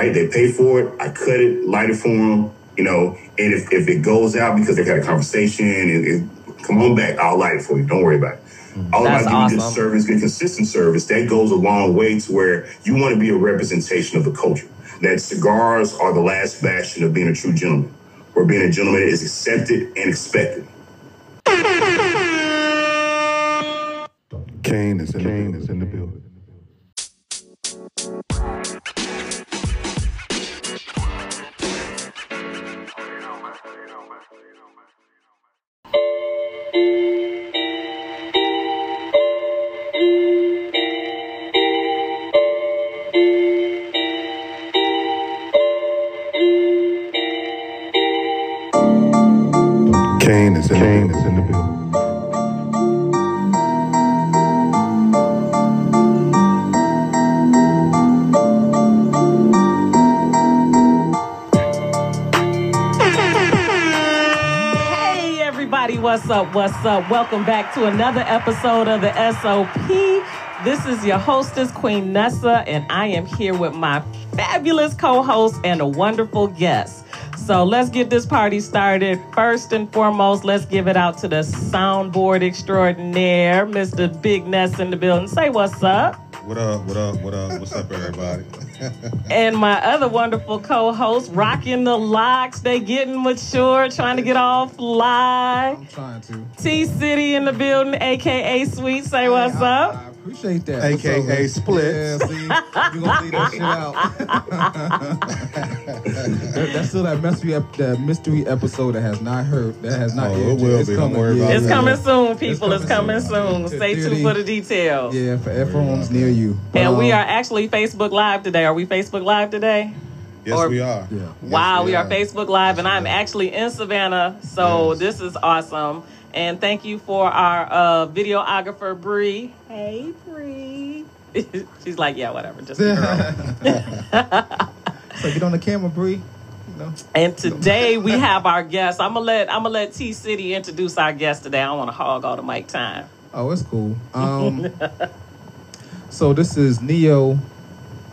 right? They pay for it. I cut it, light it for them, you know. And if, if it goes out because they've had a conversation, and, and come on back, I'll light it for you. Don't worry about it. Mm. All That's about giving good service, good consistent service. That goes a long way to where you want to be a representation of the culture. That cigars are the last bastion of being a true gentleman, where being a gentleman is accepted and expected. Kane is in, Kane is in the building. what's up? What's up? Welcome back to another episode of the SOP. This is your hostess, Queen Nessa, and I am here with my fabulous co host and a wonderful guest. So let's get this party started. First and foremost, let's give it out to the soundboard extraordinaire, Mr. Big Ness in the building. Say what's up. What up? What up? What up? What's up, everybody? And my other wonderful co-host, rocking the locks. They getting mature, trying to get all fly. I'm trying to. T City in the building, aka Sweet. Say what's I, up. I appreciate that. What's AKA up, man? Yeah, see, you gonna leave that shit out. That's still that mystery, ep- that mystery episode that has not heard, that has not. Oh, it will yet. be. Don't worry yeah, about It's coming soon, people. It's coming, coming soon. soon. Stay tuned for the details. Yeah, for everyone's near you. But, And we um, are actually Facebook Live today. Are we Facebook Live today? Yes, Or- we are. Yeah. Yes, wow, we are are. Facebook Live, and Yes, I'm actually in Savannah, so Yes. this is awesome. And thank you for our uh, videographer, Bree. Hey, Bree. She's like, yeah, whatever, just. So get on the camera, Bree. You know. And today we have our guest. I'm gonna let I'm gonna let T City introduce our guest today. I don't want to hog all the mic time. Oh, it's cool. Um, so this is Neo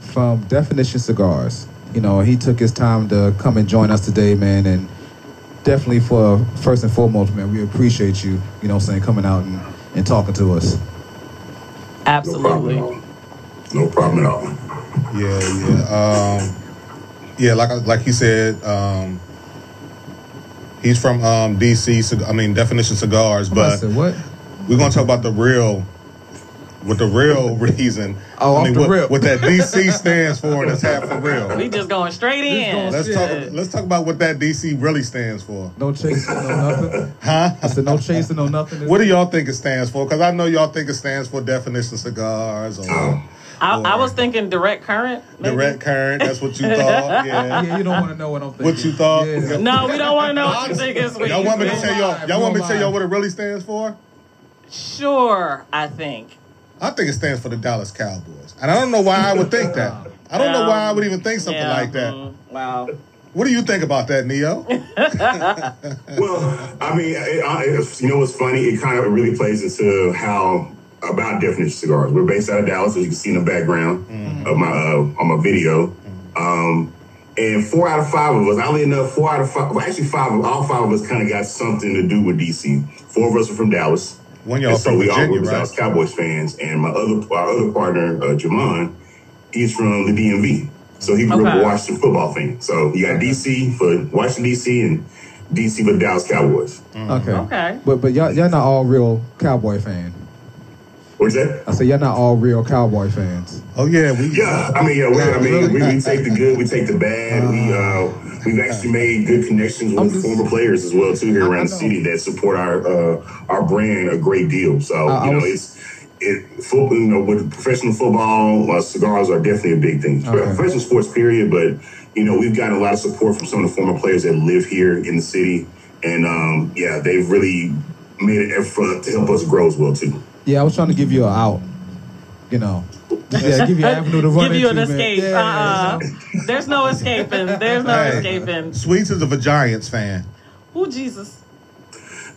from Definition Cigars. You know, he took his time to come and join us today, man, and definitely for first and foremost, man, we appreciate you. You know, what I'm saying coming out and, and talking to us. No problem Absolutely. at all. No problem at all. Yeah, yeah. Um, yeah, like like he said, um, he's from um, DC. I mean, Definition Cigars, but said, what? we're gonna talk about the real, what the real reason. Oh, I off mean, the what, rip. what that DC stands for. That's half for real. We just going straight in. going Let's Shit. talk. Let's talk about what that DC really stands for. No chasing, no nothing. Huh? I said, no chasing, no nothing. What do y'all think it stands for? Because I know y'all think it stands for Definition Cigars or um, I, I was thinking direct current. maybe? direct current. That's what you thought. Yeah. Yeah, you don't want to know what I'm thinking. What you thought? Yeah. No, we don't want to know what you think is sweet. Y'all want me to tell y'all? Y'all want me to tell y'all what it really stands for? Sure, I think. I think it stands for the Dallas Cowboys, and I don't know why I would think that. I don't know why I would even think something Yeah, like that. mm, wow. What do you think about that, Neo? Well, I mean, it, I, it, you know what's funny? It kind of really plays into how about definition cigars. We're based out of Dallas, as you can see in the background of my uh, on my video. Um, and four out of five of us, oddly enough, four out of five, well, actually five of all five of us kind of got something to do with DC. Four of us are from Dallas. One y'all And so from we all Virginia, were right? Cowboys fans, and my other our other partner, uh, Jamon, he's from the DMV. So he grew up a Washington football fan. So you got DC for Washington DC and DC for Dallas Cowboys. Okay. Okay. But but y'all y'all not all real cowboy fan. What's that? I said y'all not all real cowboy fans. Oh yeah, we. Yeah, I mean, yeah, we, I mean, we, we take the good, we take the bad. we uh, we've actually made good connections with just- former players as well too here I- I around the city that support our uh, our brand a great deal. So I- I you know, was- it's it football. You know, with professional football, uh, cigars are definitely a big thing. Okay. Professional sports, period. But you know, we've gotten a lot of support from some of the former players that live here in the city, and um, yeah, they've really made an effort to help us grow as well too. Yeah, I was trying to give you an out. You know. Yeah, give you an avenue to run Give you an into, escape. Yeah, uh-uh. There's no escaping. There's no Hey. escaping. Sweets is a Giants fan. Who Jesus?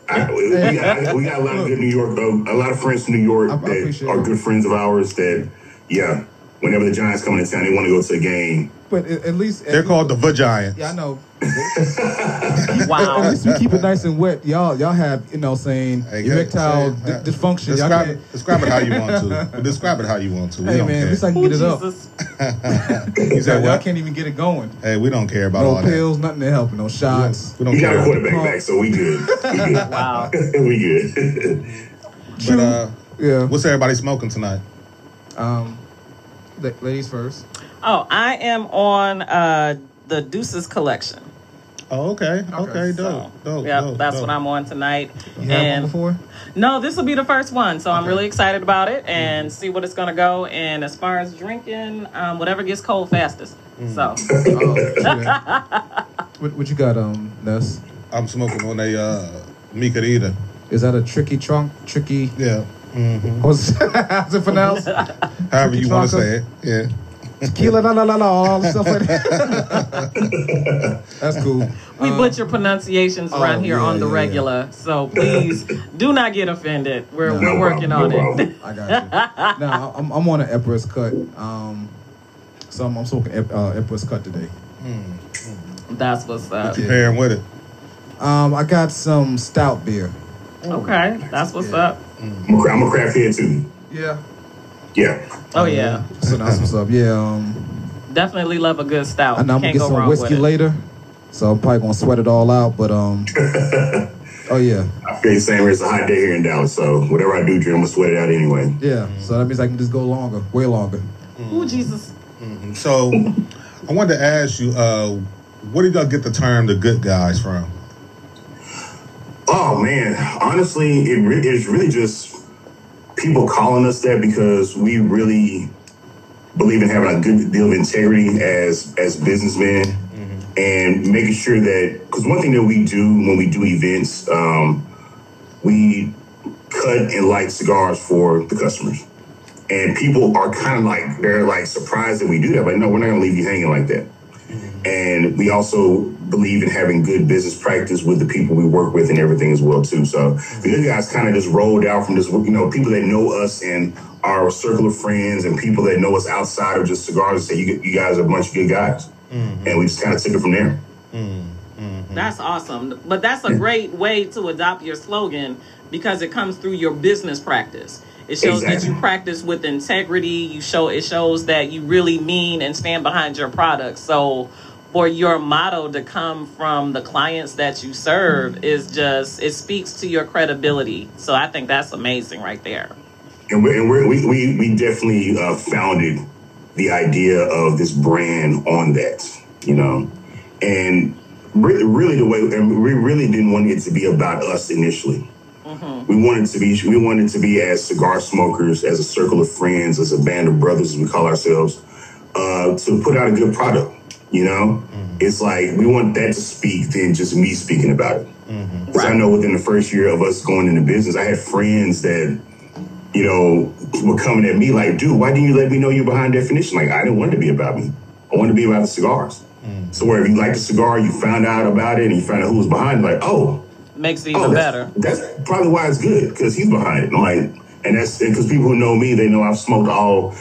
I, we, got, we got a lot of good New York, uh, a lot of friends in New York I- I that appreciate are it. good friends of ours. That, yeah, whenever the Giants come into town, they want to go to a game. But at, at least They're called the Vagiants. Yeah, I know. Wow. At least we keep it nice and wet. Y'all, y'all have you know saying Hey, erectile say- di- dysfunction. Y'all Describe, can't- it, describe it how you want to. But describe it how you want to. We Hey don't man, at least I care. can Oh, get it up. Jesus. You said Y'all what? can't even get it going. Hey, we don't care about No all that. pills, nothing to help. No shots. We don't You got a care. quarterback back, so we good. We good. Wow. we good. But uh, Yeah. what's everybody smoking tonight? Um, la- ladies first. Oh, I am on uh, the Deuces collection. Oh, okay, okay, So, dope, dope. yeah, dope, that's dope. what I'm on tonight. You had and one before? no, this will be the first one, so I'm really excited about it Mm-hmm. and see what it's gonna go. And as far as drinking, um, whatever gets cold fastest. Mm. So Oh, what, what you got, um, Ness? I'm smoking on a uh, Mi Querida. Is that a tricky trunk? Tricky? Yeah. hmm What's how's it pronounced? However you want to say it. Yeah. Tequila, la la la la, all stuff like that. That's cool. we Um, butcher pronunciations around oh, here yeah, on the yeah, regular. So please do not get offended. We're, No. we're working problem, on no it. problem. I got you. no, I'm, I'm on an Empress cut. Um, so I'm, I'm smoking Ep- uh, Empress cut today. That's what's up. What You pairing with it. Um, I got some stout beer. Okay, that's what's Yeah. up. I'm a, cra- I'm a craft head too. Yeah. Yeah. Oh yeah, So that's what's up. Yeah. Um, definitely love a good stout. I know I'm gonna get go some wrong whiskey it. later, so I'm probably gonna sweat it all out. But um, oh yeah, I feel the same. It's a hot day here in Dallas, so whatever I do drink, I'm gonna sweat it out anyway. yeah. So that means I can just go longer, way longer. Ooh, Jesus. So, I wanted to ask you, uh, where did y'all get the term "the good guys" from? Oh man, honestly, it re- it's really just people calling us that because we really believe in having a good deal of integrity as as businessmen and making sure that because one thing that we do when we do events, um, we cut and light cigars for the customers, and people are kind of like they're like surprised that we do that, but no, we're not gonna leave you hanging like that. And we also believe in having good business practice with the people we work with and everything as well too. So the good guys kind of just rolled out from just you know people that know us and our circle of friends and people that know us outside of just cigars. Say you you guys are a bunch of good guys, mm-hmm. and we just kind of took it from there. Mm-hmm. That's awesome. But that's a great way to adopt your slogan because it comes through your business practice. It shows that you practice with integrity. You show it shows that you really mean and stand behind your product. So for your motto to come from the clients that you serve is just it speaks to your credibility. So I think that's amazing right there. And, we're, and we're, we we we definitely uh, founded the idea of this brand on that, you know, and really, really the way, and we really didn't want it to be about us initially. We wanted to be, we wanted to be as cigar smokers, as a circle of friends, as a band of brothers, as we call ourselves, uh, to put out a good product. You know, mm-hmm. it's like we want that to speak than just me speaking about it. Mm-hmm. Because I know within the first year of us going into business, I had friends that you know, were coming at me like, dude, why didn't you let me know you're behind definition? Like, I didn't want it to be about me. I wanted to be about the cigars. Mm-hmm. So where if you like the cigar, you found out about it and you found out who was behind it, like, oh, Makes it oh, even that's, better. That's probably why it's good because he's behind it. And like, and that's because people who know me, they know I've smoked all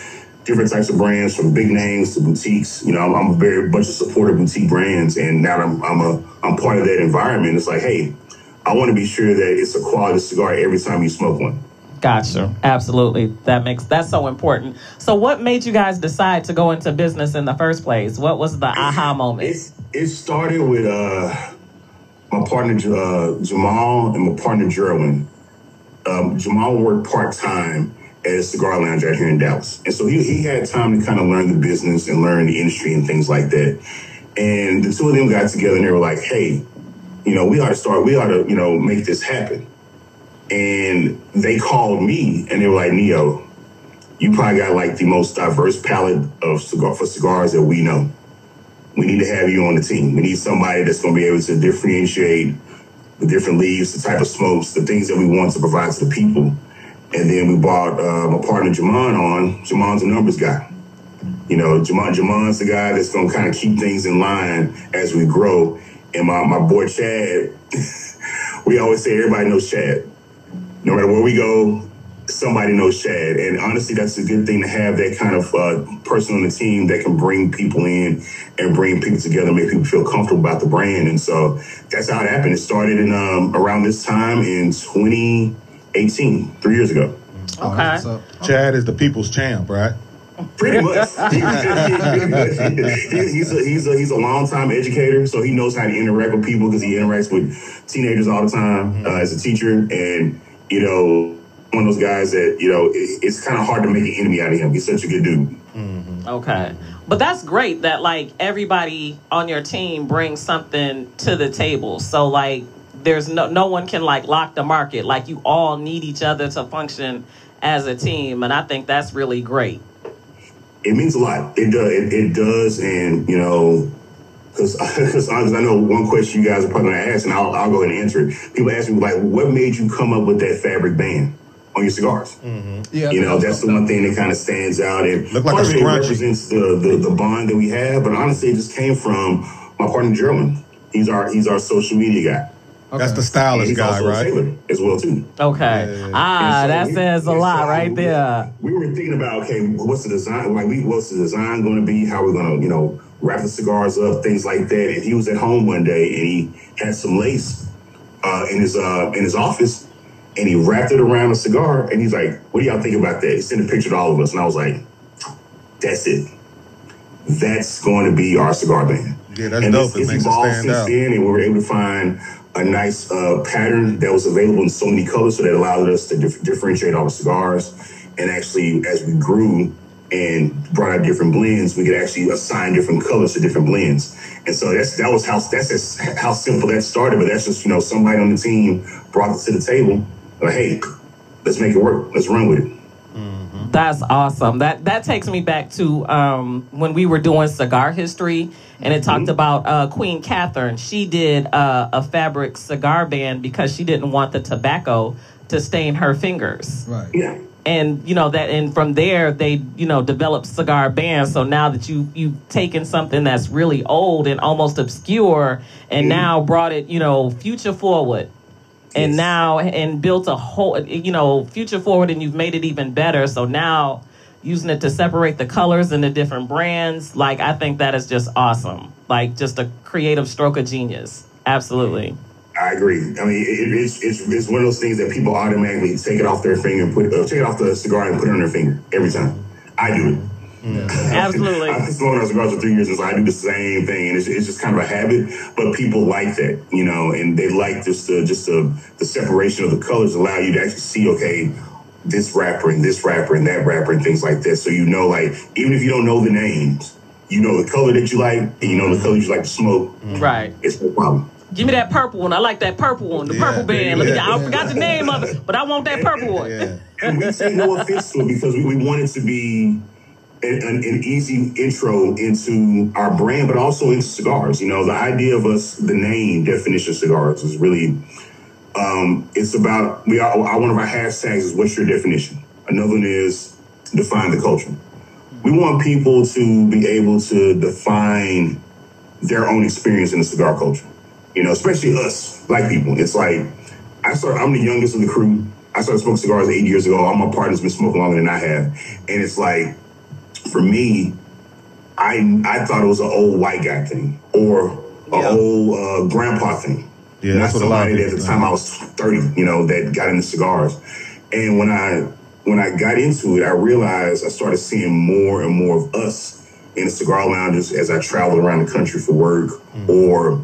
different types of brands from big names to boutiques. You know, I'm, I'm a very bunch of supporter boutique brands, and now I'm I'm a I'm part of that environment. It's like, hey, I want to be sure that it's a quality cigar every time you smoke one. Gotcha. Absolutely. That makes that's so important. So what made you guys decide to go into business in the first place? What was the aha moment? It, it started with uh, my partner uh, Jamal and my partner Jerwin. Um, Jamal worked part time at a cigar lounge out here in Dallas, and so he, he had time to kind of learn the business and learn the industry and things like that. And the two of them got together and they were like, "Hey, you know, we ought to start. We ought to, you know, make this happen." And they called me and they were like, "Neo, you probably got like the most diverse palette of cigar for cigars that we know." we need to have you on the team. We need somebody that's going to be able to differentiate the different leaves, the type of smokes, the things that we want to provide to the people. And then we brought uh, my partner Jamon on. Jamon's a numbers guy. You know, Jamon, Jamon's the guy that's to kind of keep things in line as we grow. And my, my boy Chad, we always say everybody knows Chad. No matter where we go, somebody knows Chad. And honestly, that's a good thing to have that kind of uh, person on the team that can bring people in and bring people together, make people feel comfortable about the brand. And so that's how it happened. It started in um, around this time in 2018, three years ago. Okay. right, so- Chad is the people's champ, right? Pretty much. He- he's, a, he's, a, he's a long time educator, so he knows how to interact with people because he interacts with teenagers all the time uh, as a teacher. And, you know, one of those guys that, you know, it, it's kind of hard to make an enemy out of him. He's such a good dude. Okay. But that's great that like everybody on your team brings something to the table. So like there's no no one can like lock the market. Like you all need each other to function as a team and I think that's really great. It means a lot. It does. It, it does. And, you know, because I know one question you guys are probably going to ask, and I'll, I'll go ahead and answer it. People ask me, like, what made you come up with that fabric band on your cigars? Mm-hmm. yeah, You know, that's the one thing that kind of stands out. And Look like part a of it scrunchie. represents the, the the bond that we have. But honestly, it just came from my partner German. He's our he's our social media guy. That's the And stylish he's guy, also right? sailor as well too. Okay. Ah, so that we- says a lot so right we- there. We were thinking about okay, what's the design? Like, we, what's the design going to be? How we're going to, you know, wrap the cigars up, things like that. And he was at home one day and he had some lace uh, in his uh, in his office, and he wrapped it around a cigar. And he's like, "What do y'all think about that?" He sent a picture to all of us, and I was like, "That's it. That's going to be our cigar band." Yeah, that's and dope. It's, It it's makes it evolved stand since out. then, and we were able to find a nice uh, pattern that was available in so many colors, so that allowed us to dif- differentiate the cigars. And actually, as we grew and brought out different blends, we could actually assign different colors to different blends. And so that's that was how that's how simple that started. But that's just you know somebody on the team brought it to the table. Like, hey, let's make it work. Let's run with it. That's awesome. That that takes me back to um, when we were doing cigar history, and it talked about uh, Queen Catherine. She did uh, a fabric cigar band because she didn't want the tobacco to stain her fingers. right. Yeah. And you know that, and from there they you know developed cigar bands. So now that you you've taken something that's really old and almost obscure, and Mhm. now brought it you know future forward and Yes. now and built a whole you know future forward and you've made it even better so now using it to separate the colors and the different brands like i think that is just awesome like just a creative stroke of genius absolutely I agree. I mean, it, it's, it's it's one of those things that people automatically take it off their finger and put uh, take it off the cigar and put it on their finger every time. I do it. Absolutely. I've been smoking on cigars for three years, and I do the same thing, and it's, it's just kind of a habit. But people like that, you know, and they like just the just the, the separation of the colors allow you to actually see, okay, this wrapper and this wrapper and that wrapper and things like that. So you know, like even if you don't know the names, you know the color that you like, and you know the color you like to smoke. right It's no problem. give me that purple one i like that purple one the Yeah, purple band let me yeah. i forgot the name of it but i want that purple one Yeah. and we take no offense to it because we, we want it to be an, an, easy intro into our brand, but also into cigars. You know, the idea of us, the name definition cigars is really, um, it's about, we are, one of our hashtags is what's your definition? Another one is define the culture. We want people to be able to define their own experience in the cigar culture. You know, especially us, black people. It's like, I started, I'm the youngest of the crew. I started smoking cigars eight years ago. All my partners been smoking longer than I have. And it's like, for me, I I thought it was an old white guy thing or an Yeah. old uh, grandpa thing. Yeah, Not that's what a lot of somebody that at people the time I was 30, you know, that got into cigars. And when I when I got into it, I realized I started seeing more and more of us in the cigar lounges as I traveled around the country for work or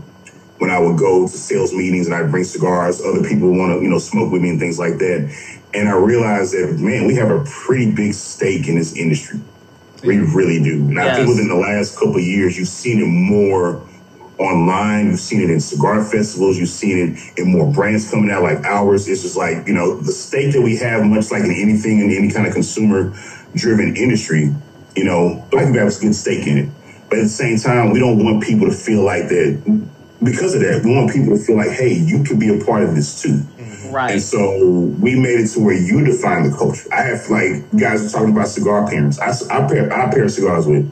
when I would go to sales meetings and I'd bring cigars, other people want to, you know, smoke with me and things like that. And I realized that, man, we have a pretty big stake in this industry. We really do. And I think within the last couple of years, you've seen it more online. You've seen it in cigar festivals. You've seen it in more brands coming out like ours. It's just like, you know, the stake that we have, much like in anything in any kind of consumer driven industry, you know, black people have a good stake in it. But at the same time, we don't want people to feel like that. Because of that, we want people to feel like, hey, you can be a part of this too. And so we made it to where you define the culture. I have like guys are talking about cigar pairings. I, I pair I pair cigars with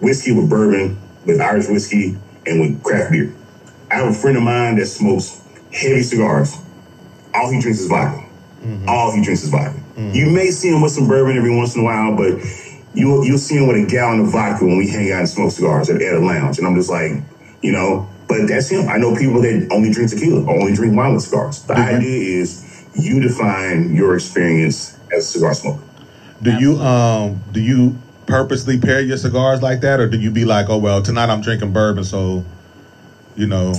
whiskey with bourbon, with Irish whiskey, and with craft beer. I have a friend of mine that smokes heavy cigars. All he drinks is vodka. Mm-hmm. All he drinks is vodka. Mm. You may see him with some bourbon every once in a while, but you'll you'll see him with a gallon of vodka when we hang out and smoke cigars at, at a lounge. And I'm just like, you know, but that's him. I know people that only drink tequila, or only drink wine with cigars. The idea is you define your experience as a cigar smoker. Do you um do you purposely pair your cigars like that, or do you be like, oh well, tonight I'm drinking bourbon, so you know?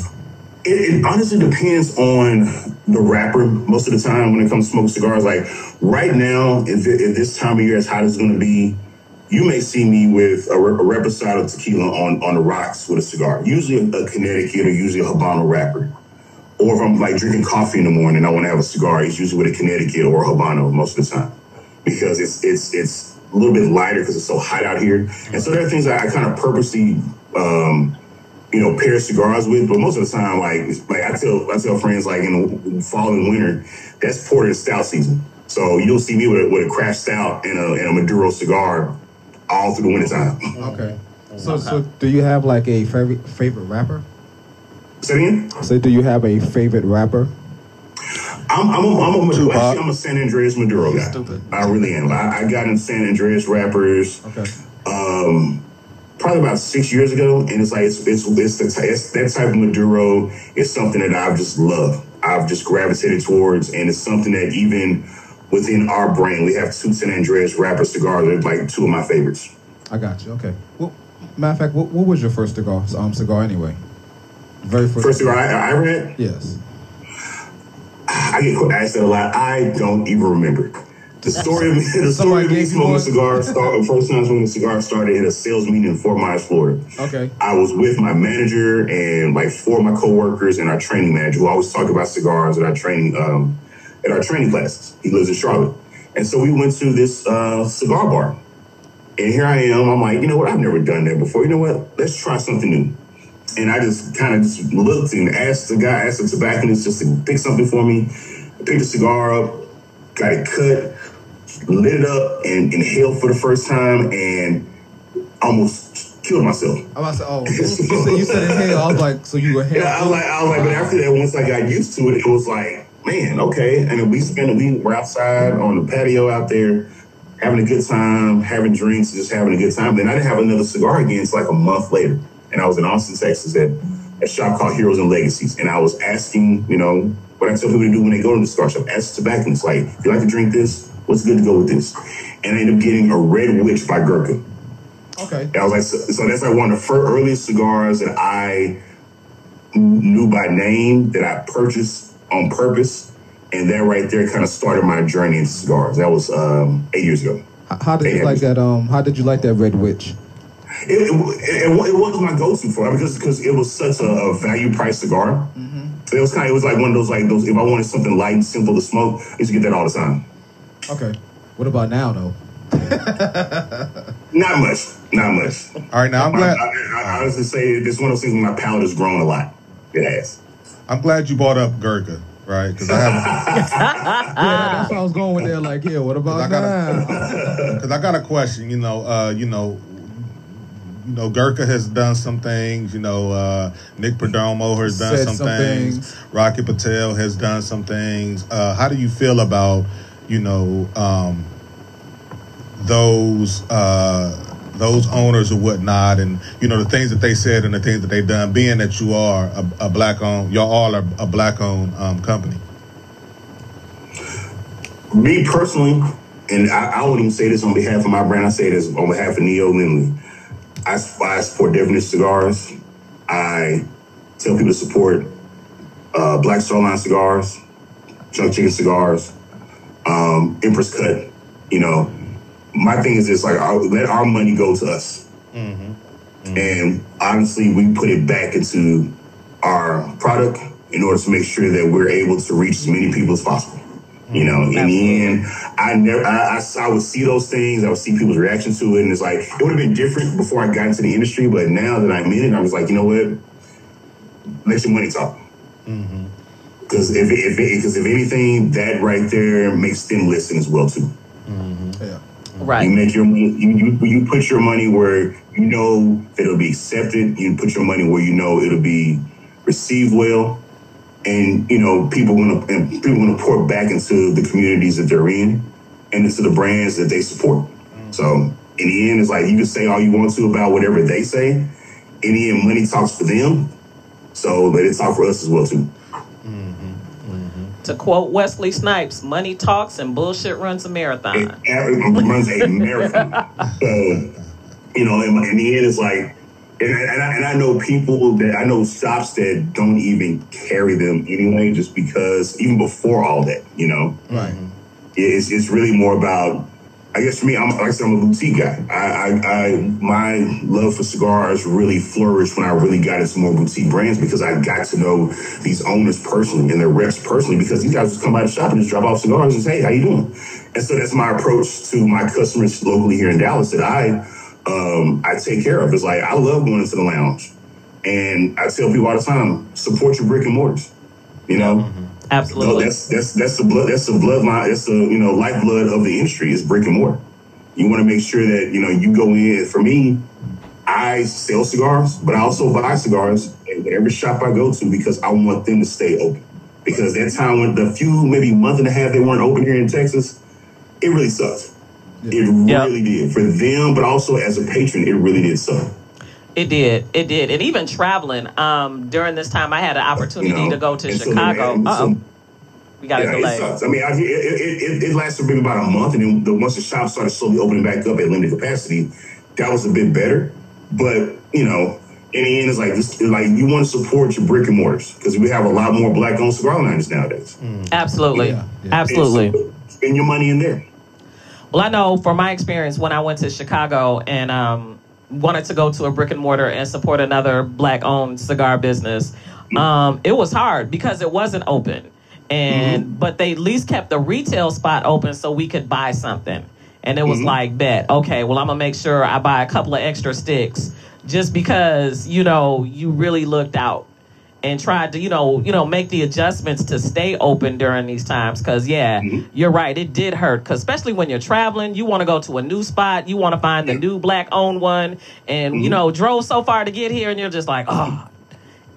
It, it honestly depends on the wrapper most of the time when it comes to smoking cigars. Like right now, if, it, if this time of year, as hot as it's going to be, you may see me with a, a reposado tequila on, on the rocks with a cigar. Usually a, Connecticut or usually a Habano wrapper. Or if I'm like drinking coffee in the morning I want to have a cigar, it's usually with a Connecticut or a Habano most of the time. Because it's it's it's a little bit lighter because it's so hot out here. And so there are things I kind of purposely um, you know, pair cigars with, but most of the time, like, like I tell, I tell friends, like in the fall and winter, that's porter and stout season. So you'll see me with a, with a craft stout and a, and a Maduro cigar all through the wintertime. Okay. So, so do you have like a favorite favorite rapper? Say again? So, do you have a favorite rapper? I'm, I'm, a, I'm, a, Tupac. actually, I'm a San Andrés Maduro guy. Stupid. I really am. I, I got in San Andrés wrappers. Okay. um, probably about six years ago, and it's like it's it's, it's, the ty- it's that type of Maduro is something that I've just loved. I've just gravitated towards, and it's something that even within our brand, we have two San Andrés wrapper cigars. They're like two of my favorites. I got you. Okay. Well, matter of fact, what, what was your first cigar? Um, cigar anyway. Very first. First cigar I, I ever had, Yes. I get asked that a lot. I don't even remember. The story of me, the story of me smoking one? cigars, start, first time smoking a cigar started at a sales meeting in Fort Myers, Florida. Okay. I was with my manager and like four of my coworkers and our training manager who always talk about cigars at our training um, at our training classes. He lives in Charlotte, and so we went to this uh, cigar bar. And here I am. I'm like, you know what? I've never done that before. You know what? Let's try something new. And I just kind of just looked and asked the guy, asked the tobacconist just to pick something for me. I picked a cigar up, got it cut, lit it up, and inhaled for the first time, and almost killed myself. I was like, oh, you said you said inhale. I was like, so you were Yeah, I was like, I was like, but after that, once I got used to it, it was like, man, okay. And we spent, we were outside on the patio out there, having a good time, having drinks, just having a good time. Then I didn't have another cigar again. It's like a month later, and I was in Austin, Texas, at a shop called Heroes and Legacies, and I was asking, you know, what I tell people to do when they go to the cigar shop, ask the tobacconists, like, if you like to drink this, what's good to go with this? And I ended up getting a Red Witch by Gurkha. okay. I was like, so, so that's like one of the first earliest cigars that I knew by name that I purchased on purpose, and that right there kind of started my journey into cigars. That was um, eight years ago. How, how did you like that? Um, how did you like that Red Witch? It, it, it, it was my go-to for it because because it was such a, a value price cigar. Mm-hmm. It was kind of it was like one of those like those if I wanted something light and simple to smoke, I used to get that all the time. Okay. What about now though? Not much, not much. All right, now I'm I, glad I, I honestly say it's one of those things where my palate has grown a lot. It has. I'm glad you brought up Gurkha, right? Because I have yeah, that's why I was going with there. Like, yeah, what about got because I got a question. You know, uh, you know, you know, Gurkha has done some things. You know, uh, Nick Perdomo has done some, some things. things. Rocky Patel has done some things. Uh, how do you feel about you know um, those uh, those owners or whatnot, and you know the things that they said and the things that they've done? Being that you are a, a black owned, y'all all are a black owned um, company. Me personally, and I, I won't even say this on behalf of my brand. I say this on behalf of Neo Lindley. I, I support Definition Cigars. I tell people to support uh, Black Star Line cigars, Chunk Chicken cigars, um, Empress Cut. You know, my thing is just like our, let our money go to us, mm-hmm. and honestly, we put it back into our product in order to make sure that we're able to reach as many people as possible. You mm-hmm. know, in the end, I never, I, I, I would see those things. I would see people's reaction to it, and it's like it would have been different before I got into the industry. But now that I'm in it, I was like, you know what? Let your money talk. Mm-hmm. Because if if because if anything, that right there makes them listen as well too. Yeah. Right. You make your money. You, you you put your money where you know it'll be accepted. You put your money where you know it'll be received well, and you know people want to people want to pour back into the communities that they're in and into the brands that they support. Mm. So in the end, it's like you can say all you want to about whatever they say. In the end, money talks for them, so let it talk for us as well too. Mm. To quote Wesley Snipes, money talks and bullshit runs a marathon. it runs a marathon. so you know, in, in the end, it's like. And, I- and, I, and I know people that I know shops that don't even carry them anyway, just because even before all that, you know, Right. it's it's really more about. I guess for me, I'm like I said, I'm a boutique guy. I, I, I my love for cigars really flourished when I really got into more boutique brands because I got to know these owners personally and their reps personally because these guys just come by the shop and just drop off cigars and say, "Hey, how you doing?" And so that's my approach to my customers locally here in Dallas that I um, I take care of. It's like I love going into the lounge, and I tell people all the time, support your brick and mortars. You know. No, Absolutely. that's that's that's the blood. That's the bloodline. That's the you know lifeblood of the industry is brick and mortar. You want to make sure that you know you go in. For me, I sell cigars, but I also buy cigars in whatever shop I go to because I want them to stay open. Because that time when the few maybe month and a half they weren't open here in Texas, it really sucked. It really did for them, but also as a patron, it really did suck. It did. It did. And even traveling, um, during this time I had an opportunity You know? to go to Chicago. and Uh so-. We got a Yeah, it delay. sucks. I mean, I, it, it, it, it lasted maybe about a month, and then the, once the shop started slowly opening back up at limited capacity, that was a bit better. But you know, in the end, it's like this, like you want to support your brick and mortars because we have a lot more black-owned cigar lounges nowadays. Absolutely. Yeah, yeah. Absolutely. And so spend your money in there. Well, I know from my experience when I went to Chicago and um, wanted to go to a brick and mortar and support another black owned cigar business, um, it was hard because it wasn't open. And but they at least kept the retail spot open so we could buy something. And it was like bet, okay, well I'm gonna make sure I buy a couple of extra sticks just because, you know, you really looked out and tried to you know you know make the adjustments to stay open during these times because yeah mm-hmm. you're right it did hurt because especially when you're traveling you want to go to a new spot you want to find the new black owned one and you mm-hmm. know drove so far to get here and you're just like oh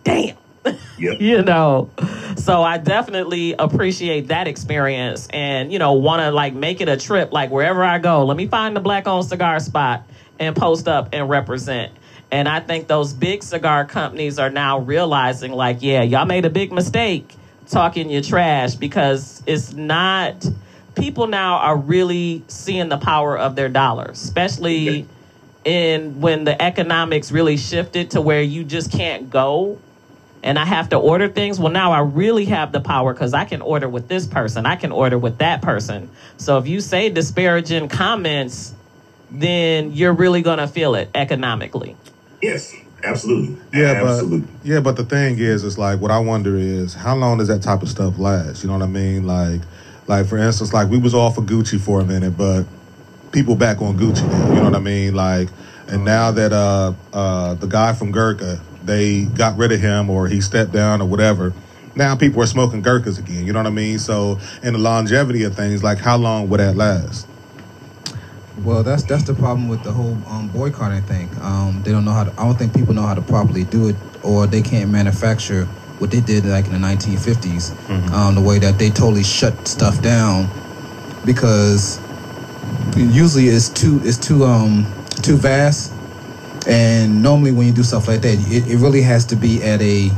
damn. Yep. you know? So i definitely appreciate that experience and you know want to like make it a trip like wherever i go let me find the black owned cigar spot and post up and represent and i think those big cigar companies are now realizing like yeah y'all made a big mistake talking your trash because it's not people now are really seeing the power of their dollars especially in when the economics really shifted to where you just can't go and I have to order things, well, now I really have the power because I can order with this person, I can order with that person. So if you say disparaging comments, then you're really going to feel it economically. Yes, absolutely. Yeah, but yeah, but the thing is, it's like what I wonder is how long does that type of stuff last? You know what I mean? Like, like for instance, like we was all for Gucci for a minute, but people back on Gucci now. You know what I mean? Like, and now that uh uh the guy from Gurkha, they got rid of him or he stepped down or whatever. Now people are smoking Gurkhas again. You know what I mean? So, in the longevity of things, like how long would that last? Well, that's that's the problem with the whole um, boycotting thing. Um, they don't know how to. I don't think people know how to properly do it, or they can't manufacture what they did like in the 1950s. Um, the way that they totally shut stuff down because usually it's too it's too um too vast, and normally when you do stuff like that, it, it really has to be at a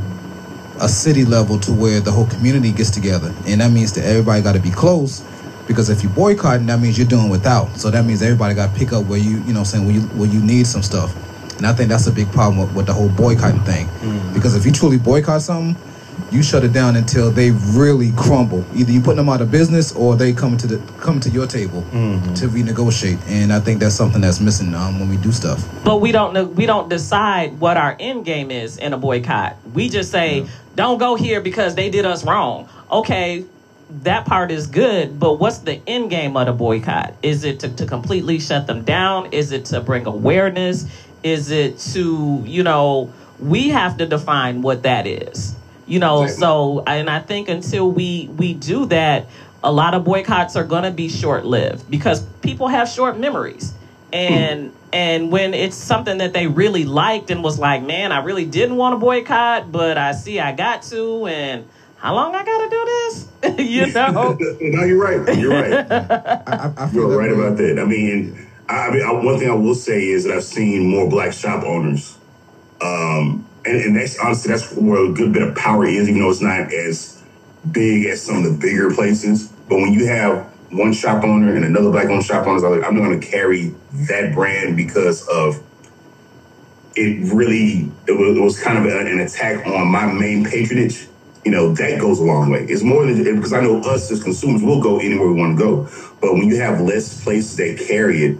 a city level to where the whole community gets together, and that means that everybody got to be close. Because if you boycotting, that means you're doing without. So that means everybody got to pick up where you, you know, saying where you where you need some stuff. And I think that's a big problem with, with the whole boycotting thing. Because if you truly boycott something, you shut it down until they really crumble. Either you put them out of business or they come to the come to your table to renegotiate. And I think that's something that's missing um, when we do stuff. But we don't know, we don't decide what our end game is in a boycott. We just say, don't go here because they did us wrong. Okay, that part is good, but what's the end game of the boycott? Is it to, to completely shut them down? Is it to bring awareness? Is it to, you know, we have to define what that is. You know, Exactly. so and I think until we we do that, a lot of boycotts are going to be short-lived because people have short memories. And and when it's something that they really liked and was like, "Man, I really didn't want to boycott, but I see I got to and how long I gotta do this? you know? no, you're right. You're right. I, I, I feel You're right way. about that. I mean, I, I mean, I, one thing I will say is that I've seen more black shop owners, um, and, and that's honestly that's where a good bit of power is, even though it's not as big as some of the bigger places. But when you have one shop owner and another black owned shop owner, I'm like, I'm not going to carry that brand because of it. Really, it was, it was kind of an, an attack on my main patronage. You know, that goes a long way. It's more than because I know us as consumers will go anywhere we want to go. But when you have less places that carry it,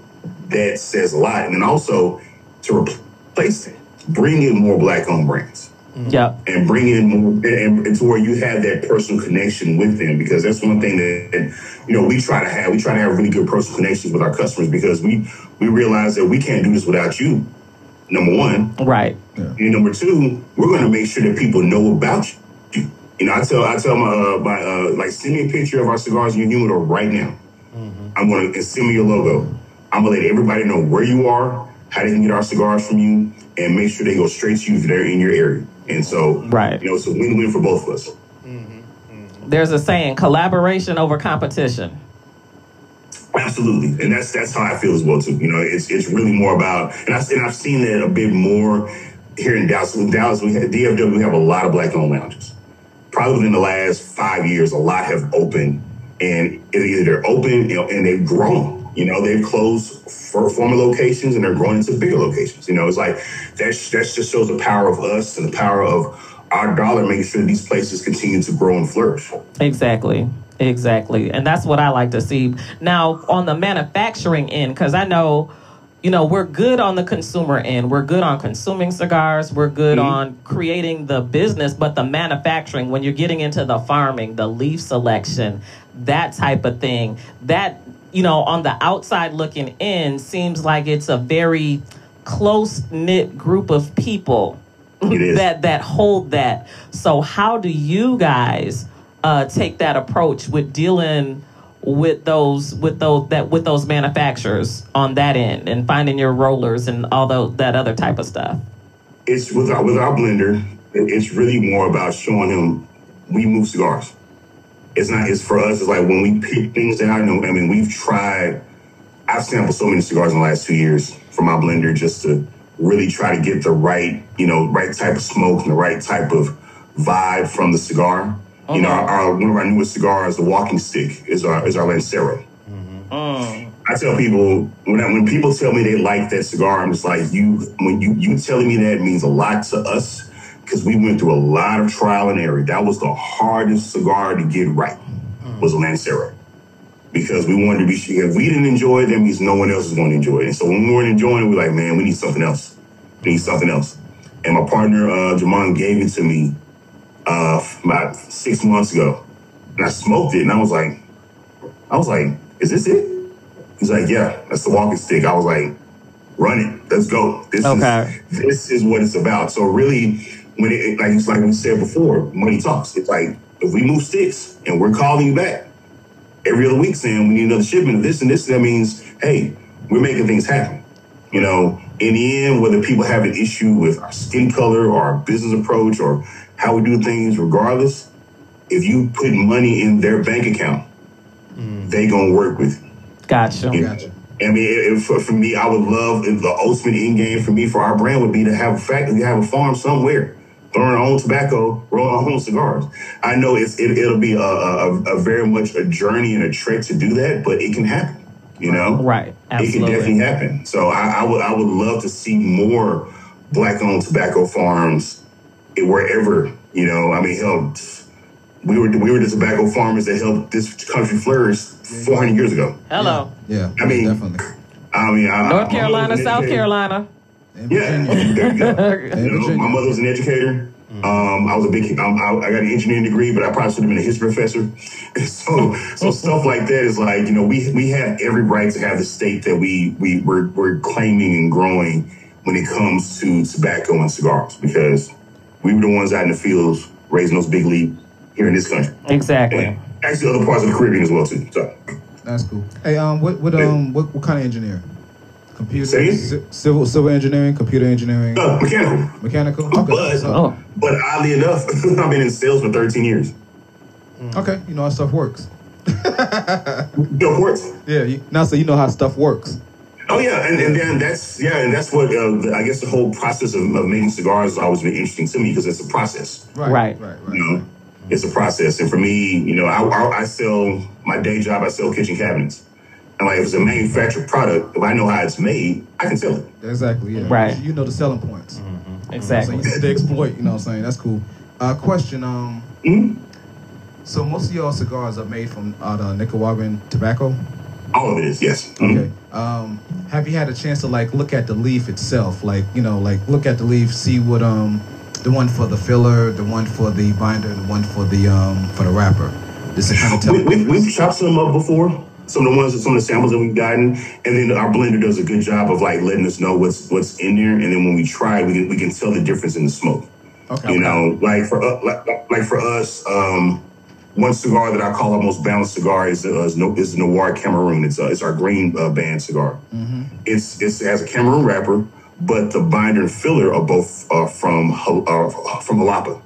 that says a lot. And then also to replace that, bring in more black owned brands mm-hmm. Yep. and bring in more and, and to where you have that personal connection with them because that's one thing that you know we try to have we try to have really good personal connections with our customers because we we realize that we can't do this without you number one Right. and number two we're going to make sure that people know about you you know i tell i tell my uh, my uh, like send me a picture of our cigars in your humidor right now i'm going to send me your logo i'm going to let everybody know where you are how they can get our cigars from you and make sure they go straight to you if they're in your area and so Right. you know it's a win-win for both of us There's a saying, collaboration over competition. Absolutely, and that's that's how I feel as well too. You know, it's it's really more about, and I and I've seen that a bit more here in Dallas. In Dallas, we have DFW. We have a lot of black-owned lounges. Probably within the last five years, a lot have opened, and either they're open and they've grown. You know, they've closed for former locations and they're growing into bigger locations. You know, it's like that. That just shows the power of us and the power of our dollar, making sure these places continue to grow and flourish. Exactly. Exactly. And that's what I like to see. Now, on the manufacturing end, because I know, you know, we're good on the consumer end. We're good on consuming cigars. We're good on creating the business, but the manufacturing, when you're getting into the farming, the leaf selection, that type of thing, that, you know, on the outside looking in seems like it's a very close knit group of people that that hold that. So how do you guys uh, take that approach with dealing with those with those that with those manufacturers on that end and finding your rollers and all those, that other type of stuff? it's with our with our blender. It's really more about showing him we move cigars. It's not. It's for us. It's like when we pick things that I know. I mean, we've tried. I've sampled so many cigars in the last two years from my blender just to really try to get the right, you know, right type of smoke and the right type of vibe from the cigar. You know, our, our- one of our newest cigars, the Walking Stick, is our is our Lancero. Mm-hmm. I tell people when I, when people tell me they like that cigar, I'm just like you. When you you telling me that means a lot to us because we went through a lot of trial and error. That was the hardest cigar to get right. Mm-hmm. Was a Lancero because we wanted to be sure if we didn't enjoy it, that means no one else is going to enjoy it. And so when we weren't enjoying it, we're like, man, we need something else. We need something else. And my partner uh, Jamon gave it to me uh, about six months ago, and I smoked it, and I was like, I was like, is this it? He's like, yeah, that's the walking stick. I was like, run it. Let's go. This Okay. is this is what it's about. So really, when it like it's like we said before, money talks. It's like if we move sticks and we're calling you back every other week saying we need another shipment of this and this, that means hey, we're making things happen. You know, in the end, whether people have an issue with our skin color or our business approach or how we do things, regardless, if you put money in their bank account, mm. they gonna work with you. Gotcha. You know? Gotcha. I mean, if, for, for me, I would love if the ultimate end game for me for our brand would be to have a factory, have a farm somewhere, growing our own tobacco, growing our own cigars. I know it's it, it'll be a, a, a very much a journey and a trek to do that, but it can happen. You know, Right. Absolutely. It can definitely happen. So I, I would I would love to see more black-owned tobacco farms wherever. You know, I mean, hell, we were we were the tobacco farmers that helped this country flourish 400 years ago. Hello. Yeah, I mean, definitely. I mean, I, North Carolina, mother South. Carolina. In Yeah, there you go. You know, my mother was an educator. Um, I was a big. Um, I, I got an engineering degree, but I probably should have been a history professor. so, so stuff like that is like you know we we have every right to have the state that we we we're, we're claiming and growing when it comes to tobacco and cigars because we were the ones out in the fields raising those big leaves here in this country. Exactly. And actually, other parts of the Caribbean as well too. So, That's cool. Hey, um, what what um what, what kind of engineer? Computer, Say it? civil civil engineering, computer engineering, no, mechanical. mechanical. Okay. But so- Oh. but oddly enough, I've been in sales for 13 years. Okay, you know how stuff works. Go for it. Yeah, you, now so you know how stuff works. Oh yeah, and, and then that's yeah, and that's what uh, I guess the whole process of, of making cigars has always been interesting to me because it's a process. Right, Right. right, You right. know, it's a process, and for me, you know, I, I, I sell my day job. I sell kitchen cabinets, and like if it's a manufactured product, if I know how it's made, I can sell it. Exactly. Yeah. Right. You know the selling points. Exactly. So you the exploit. You know what I'm saying? That's cool. Uh, question. Um. Mhm. So most of your cigars are made from uh, the Nicaraguan tobacco. All of it is yes. Mhm. Okay. Um, have you had a chance to like look at the leaf itself? Like you know, like look at the leaf, see what um, the one for the filler, the one for the binder, the one for the um for the wrapper. Just to kind of tell. We, we, we've chopped some up before. Some of the ones, some of the samples that we've gotten, and then our blender does a good job of like letting us know what's what's in there, and then when we try, we can we can tell the difference in the smoke. Okay. You know, like for uh, like, like for us, um, one cigar that I call our most balanced cigar is uh, is, no, is Noir Cameroon. It's uh, it's our green uh, band cigar. It's, it's it has a Cameroon wrapper, but the binder and filler are both uh, from uh, from Jalapa.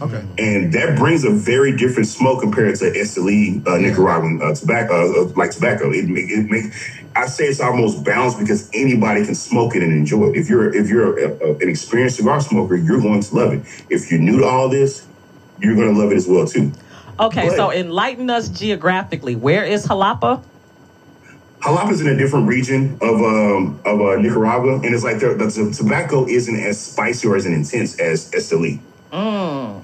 Okay. and that brings a very different smoke compared to Estelí uh, Nicaraguan uh, tobacco, uh, uh, like tobacco. It it make I say it's almost balanced because anybody can smoke it and enjoy it. If you're if you're a, a, an experienced cigar smoker, you're going to love it. If you're new to all this, you're going to love it as well too. Okay, Go so enlighten us geographically. Where is Jalapa? Jalapa is in a different region of um, of uh, Nicaragua, and it's like the, the tobacco isn't as spicy or as intense as Estelí.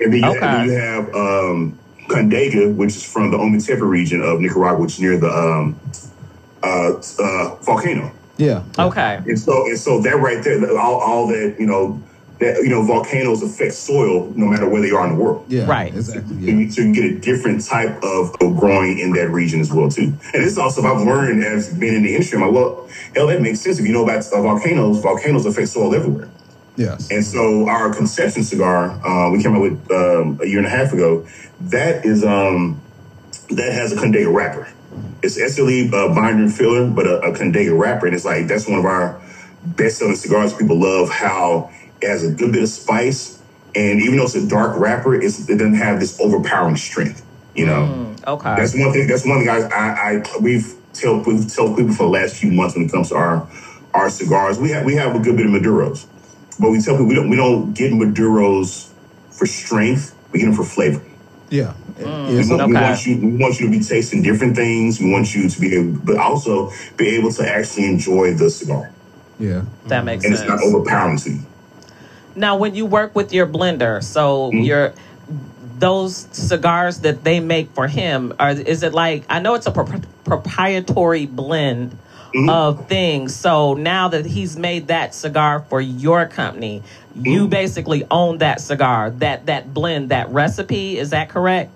And then you, okay. then you have um, Condega, which is from the Ometepe region of Nicaragua, which is near the um, uh, uh, volcano. Yeah. Okay. And so, and so that right there, all, all that you know, that you know, volcanoes affect soil no matter where they are in the world. Yeah. Right. Exactly. And Yeah. you, so you get a different type of, of growing in that region as well too. And this is also I've learned as being in the industry. I'm like, well, hell, that makes sense. If you know about uh, volcanoes, volcanoes affect soil everywhere. Yes. And so our conception cigar, uh, we came out with um, a year and a half ago. That is um, that has a Condega wrapper. It's Estelí uh, binder and filler, but a, a Condega wrapper, and it's like that's one of our best selling cigars. People love how it has a good bit of spice, and even though it's a dark wrapper, it's, it doesn't have this overpowering strength. You know, mm, Okay. that's one thing. That's one thing I, I, I we've tell we've told people for the last few months when it comes to our our cigars. We have we have a good bit of Maduros, but we tell people we don't we don't get Maduros for strength. We get them for flavor. Yeah. Mm, yeah. We, So, want, we want you we want you to be tasting different things. We want you to be able, but also be able to actually enjoy the cigar, yeah. that makes sense. and it's not overpowering to you. Now, when you work with your blender, so Mm-hmm. your those cigars that they make for him, are is it like I know it's a pro- proprietary blend Mm-hmm. of things. So now that he's made that cigar for your company, Mm-hmm. you basically own that cigar, that that blend, that recipe. Is that correct?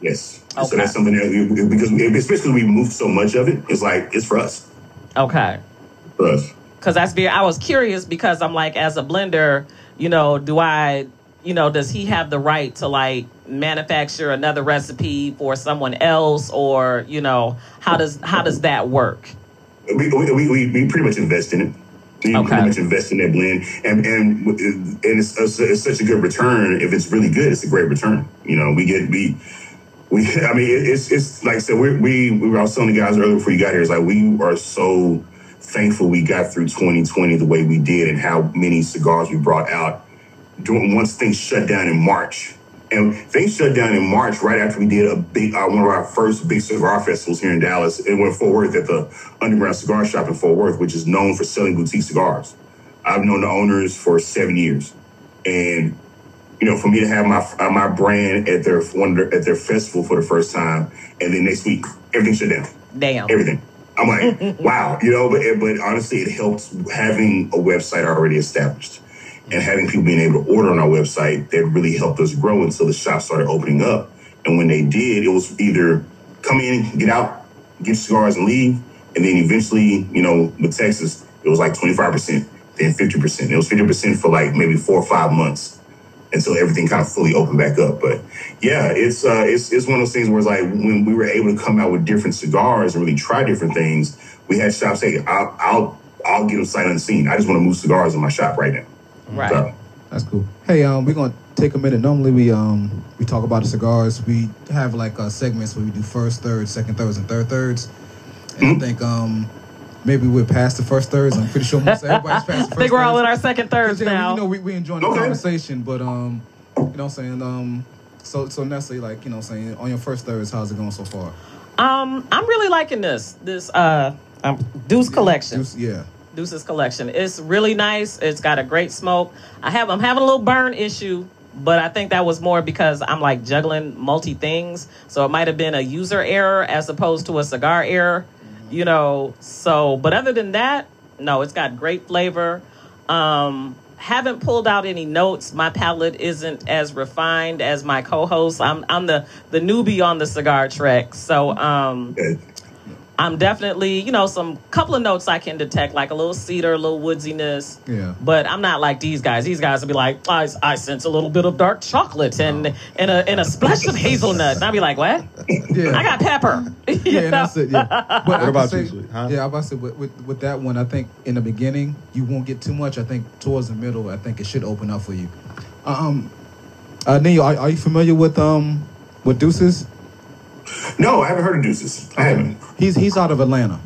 Yes. Okay. So that's something that we, because we, especially we move so much of it, it's like it's for us. Okay. For us. because that's. I was curious because I'm like, as a blender, you know, do I, you know, does he have the right to like manufacture another recipe for someone else, or you know, how does how does that work? we, we, we, we pretty much invest in it. We Okay. pretty much invest in that blend, and and and it's, it's, it's such a good return. If it's really good, it's a great return. You know, we get we we. I mean, it's it's like I said. We we we were. I was telling the guys earlier before you got here. It's like we are so thankful we got through 2020 the way we did, and how many cigars we brought out during once things shut down in March. And things shut down in March right after we did a big, uh, one of our first big cigar festivals here in Dallas. It went Fort Worth at the Underground Cigar Shop in Fort Worth, which is known for selling boutique cigars. I've known the owners for seven years, and you know, for me to have my uh, my brand at their one their- at their festival for the first time, and then next week everything shut down Damn. everything. I'm like, wow, you know, but but honestly, it helped having a website already established and having people being able to order on our website. That really helped us grow until the shop started opening up. And when they did, it was either come in, get out, get cigars, and leave. And then eventually, you know, with Texas, it was like 25 percent, then 50 percent. It was 50 percent for like maybe four or five months until everything kind of fully opened back up. But yeah, it's uh, it's it's one of those things where it's like when we were able to come out with different cigars and really try different things, we had shops say, "I'll I'll, I'll get them sight unseen. I just want to move cigars in my shop right now." Right. So, That's cool. Hey, um, we're gonna take a minute. Normally we um we talk about the cigars. We have like uh, segments where we do first thirds, second thirds, and third thirds. And I think um maybe we're past the first thirds. I'm pretty sure most everybody's past the I think we're all in our second thirds Yeah, now. You know, we, we enjoying the Okay. conversation, but um, you know what I'm saying? Um, so so Nestle, like, you know what I'm saying, on your first thirds, how's it going so far? Um, I'm really liking this. This uh, um, Deuce collection. Juice- yeah. Deuce's collection. It's really nice. It's got a great smoke. I have I'm having a little burn issue, but I think that was more because I'm like juggling multi things. So it might have been a user error as opposed to a cigar error, you know. So, but other than that, no, it's got great flavor. Um haven't pulled out any notes. My palate isn't as refined as my co-host. I'm I'm the the newbie on the cigar trek. So, um. I'm definitely, you know, some couple of notes I can detect, like a little cedar, a little woodsiness. Yeah. But I'm not like these guys. These guys will be like, I, I sense a little bit of dark chocolate and and a and a splash of hazelnut. And I'll be like, what? Yeah. I got pepper. Yeah, know? that's it. Yeah. But I can about say, you. Huh? Yeah, I about to say with, with with that one, I think in the beginning you won't get too much. I think towards the middle, I think it should open up for you. Um, uh, Neil, are, are you familiar with um with Deuces? No, I haven't heard of Deuces. I haven't. He's he's out of Atlanta.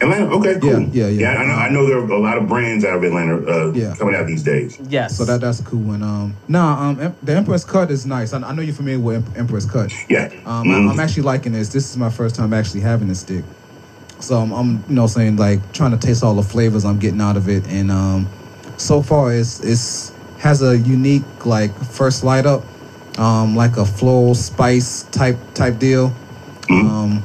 Atlanta. Okay, cool. Yeah, yeah, yeah. I know. I know there are a lot of brands out of Atlanta uh, Yeah. coming out these days. Yes. So that that's a cool one. Um, nah, um, Em- the Empress Cut is nice. I, I know you're familiar with Em- Empress Cut. Yeah. Um, Mhm. I, I'm actually liking this. This is my first time actually having this stick. So I'm, I'm, you know, saying like trying to taste all the flavors I'm getting out of it, and um, so far it's it's has a unique like first light up, um, like a floral spice type type deal. Um,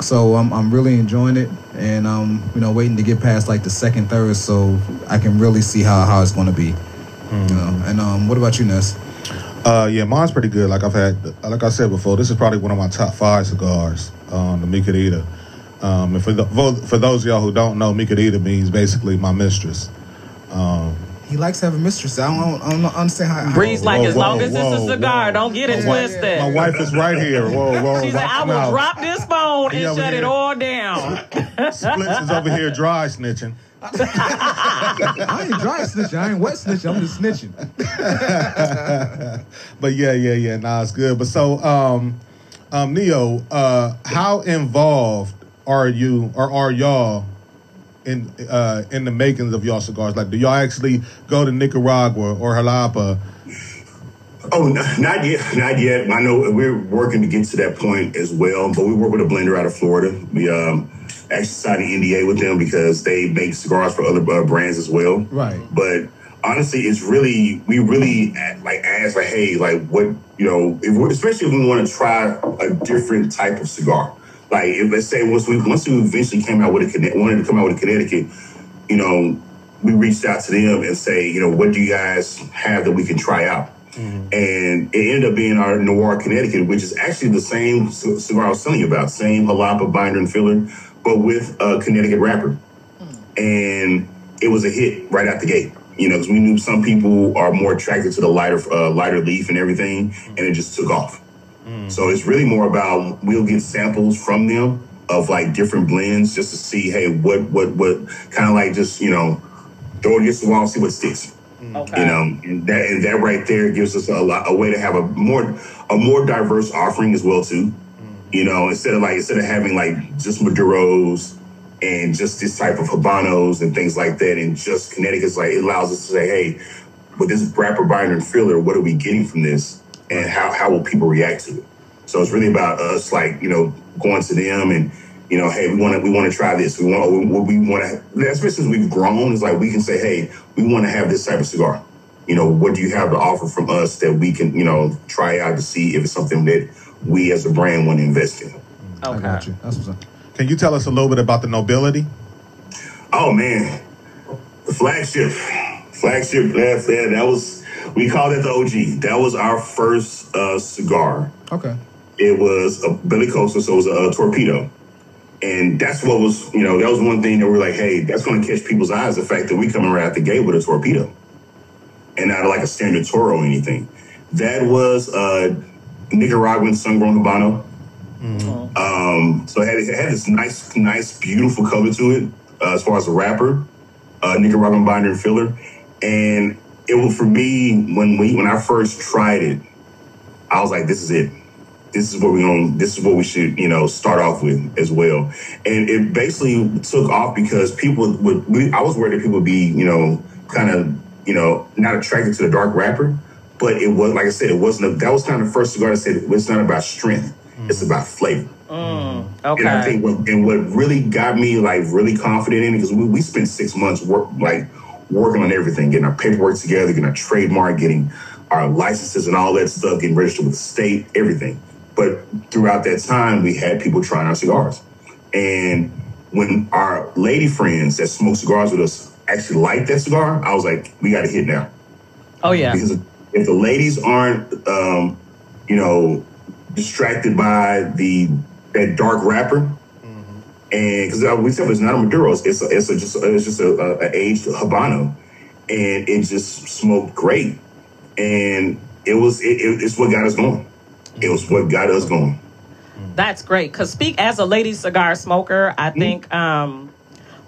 so I'm I'm really enjoying it, and um, you know, waiting to get past like the second third, so I can really see how how it's going to be. You know? And um, what about you, Ness? Uh, yeah, mine's pretty good. Like I've had, like I said before, this is probably one of my top five cigars. Um, the Mi Querida. Um, and for the, for for those of y'all who don't know, Mi Querida means basically my mistress. Um, He likes having mistress. I don't, I don't understand how. how Breeze like Whoa, as long whoa, as it's a cigar, whoa. don't get it Yeah, twisted. my wife is right here. Whoa, whoa! She said, I will mouth. drop this phone and over shut it all down. Splits is over here dry snitching. I ain't dry snitching. I ain't wet snitching. I'm just snitching. but yeah, yeah, yeah. Nah, it's good. But so, um, um, Neo, uh, how involved are you or are y'all in uh in the makings of y'all cigars? Like, do y'all actually go to Nicaragua or Jalapa? Oh, not yet, not yet. I know we're working to get to that point as well, but we work with a blender out of Florida. We um, actually signed an NDA with them because they make cigars for other uh, brands as well. Right. But honestly, it's really we really like ask like, hey, like what you know, if we especially if we want to try a different type of cigar. Like if let's say once we once we eventually came out with a wanted to come out with a Connecticut, you know, we reached out to them and say, you know, what do you guys have that we can try out? Mm-hmm. And it ended up being our Noir Connecticut, which is actually the same cigar I was telling you about, same jalapa binder and filler, but with a Connecticut wrapper. Hmm. And it was a hit right out the gate. You know, because we knew some people are more attracted to the lighter, uh, lighter leaf and everything, hmm. and it just took off. So it's really more about we'll get samples from them of like different blends just to see, hey, what, what, what, kind of like just you know, throw it against the wall and see what sticks. Okay. You know, and that and that right there gives us a lot, a way to have a more a more diverse offering as well too. Mm. You know, instead of like instead of having like just Maduros and just this type of habanos and things like that, and just Connecticut's like it allows us to say, hey, with this wrapper binder and filler, what are we getting from this, and how how will people react to it? So it's really about us, like you know, going to them and you know, hey, we want to we want to try this. We want we, we want to. Especially since we've grown, it's like we can say, hey, we want to have this type of cigar. You know, what do you have to offer from us that we can you know try out to see if it's something that we as a brand want to invest in. I got you. That's what's up. Can you tell us a little bit about the nobility? Oh man, the flagship, flagship. That that, that was we called it the OG. That was our first uh, cigar. Okay. It was a Belicoso, so it was a, torpedo. And that's what was, you know, that was one thing that we're like, hey, that's going to catch people's eyes. The fact that we coming right out the gate with a torpedo and not like a standard Toro or anything. That was uh, Nicaraguan sun-grown Habano. Um, so it had, it had this nice, nice, beautiful color to it uh, as far as the wrapper, uh, Nicaraguan binder and filler. And it was for me when we when I first tried it, I was like, this is it. This is what we're going. This is what we should, you know, start off with as well. And it basically took off because people would. We, I was worried that people would be, you know, kind of, you know, not attracted to the dark wrapper. But it was, like I said, it wasn't. A, that was kind of the first cigar that said it's not about strength. It's about flavor. Mm, And I okay. think what, and what really got me like really confident in it because we, we spent six months work like working on everything, getting our paperwork together, getting our trademark, getting our licenses and all that stuff, getting registered with the state, everything. But throughout that time, we had people trying our cigars, and when our lady friends that smoke cigars with us actually liked that cigar, I was like, we got to hit now Oh yeah. because if the ladies aren't, um, you know, distracted by the that dark wrapper, and because we said it's not a Maduro, it's a, it's a, just it's just a, a, a aged Habano, and it just smoked great, and it was it, it, it's what got us going. It was what got us going. That's great. Cause speak as a lady cigar smoker, I think um,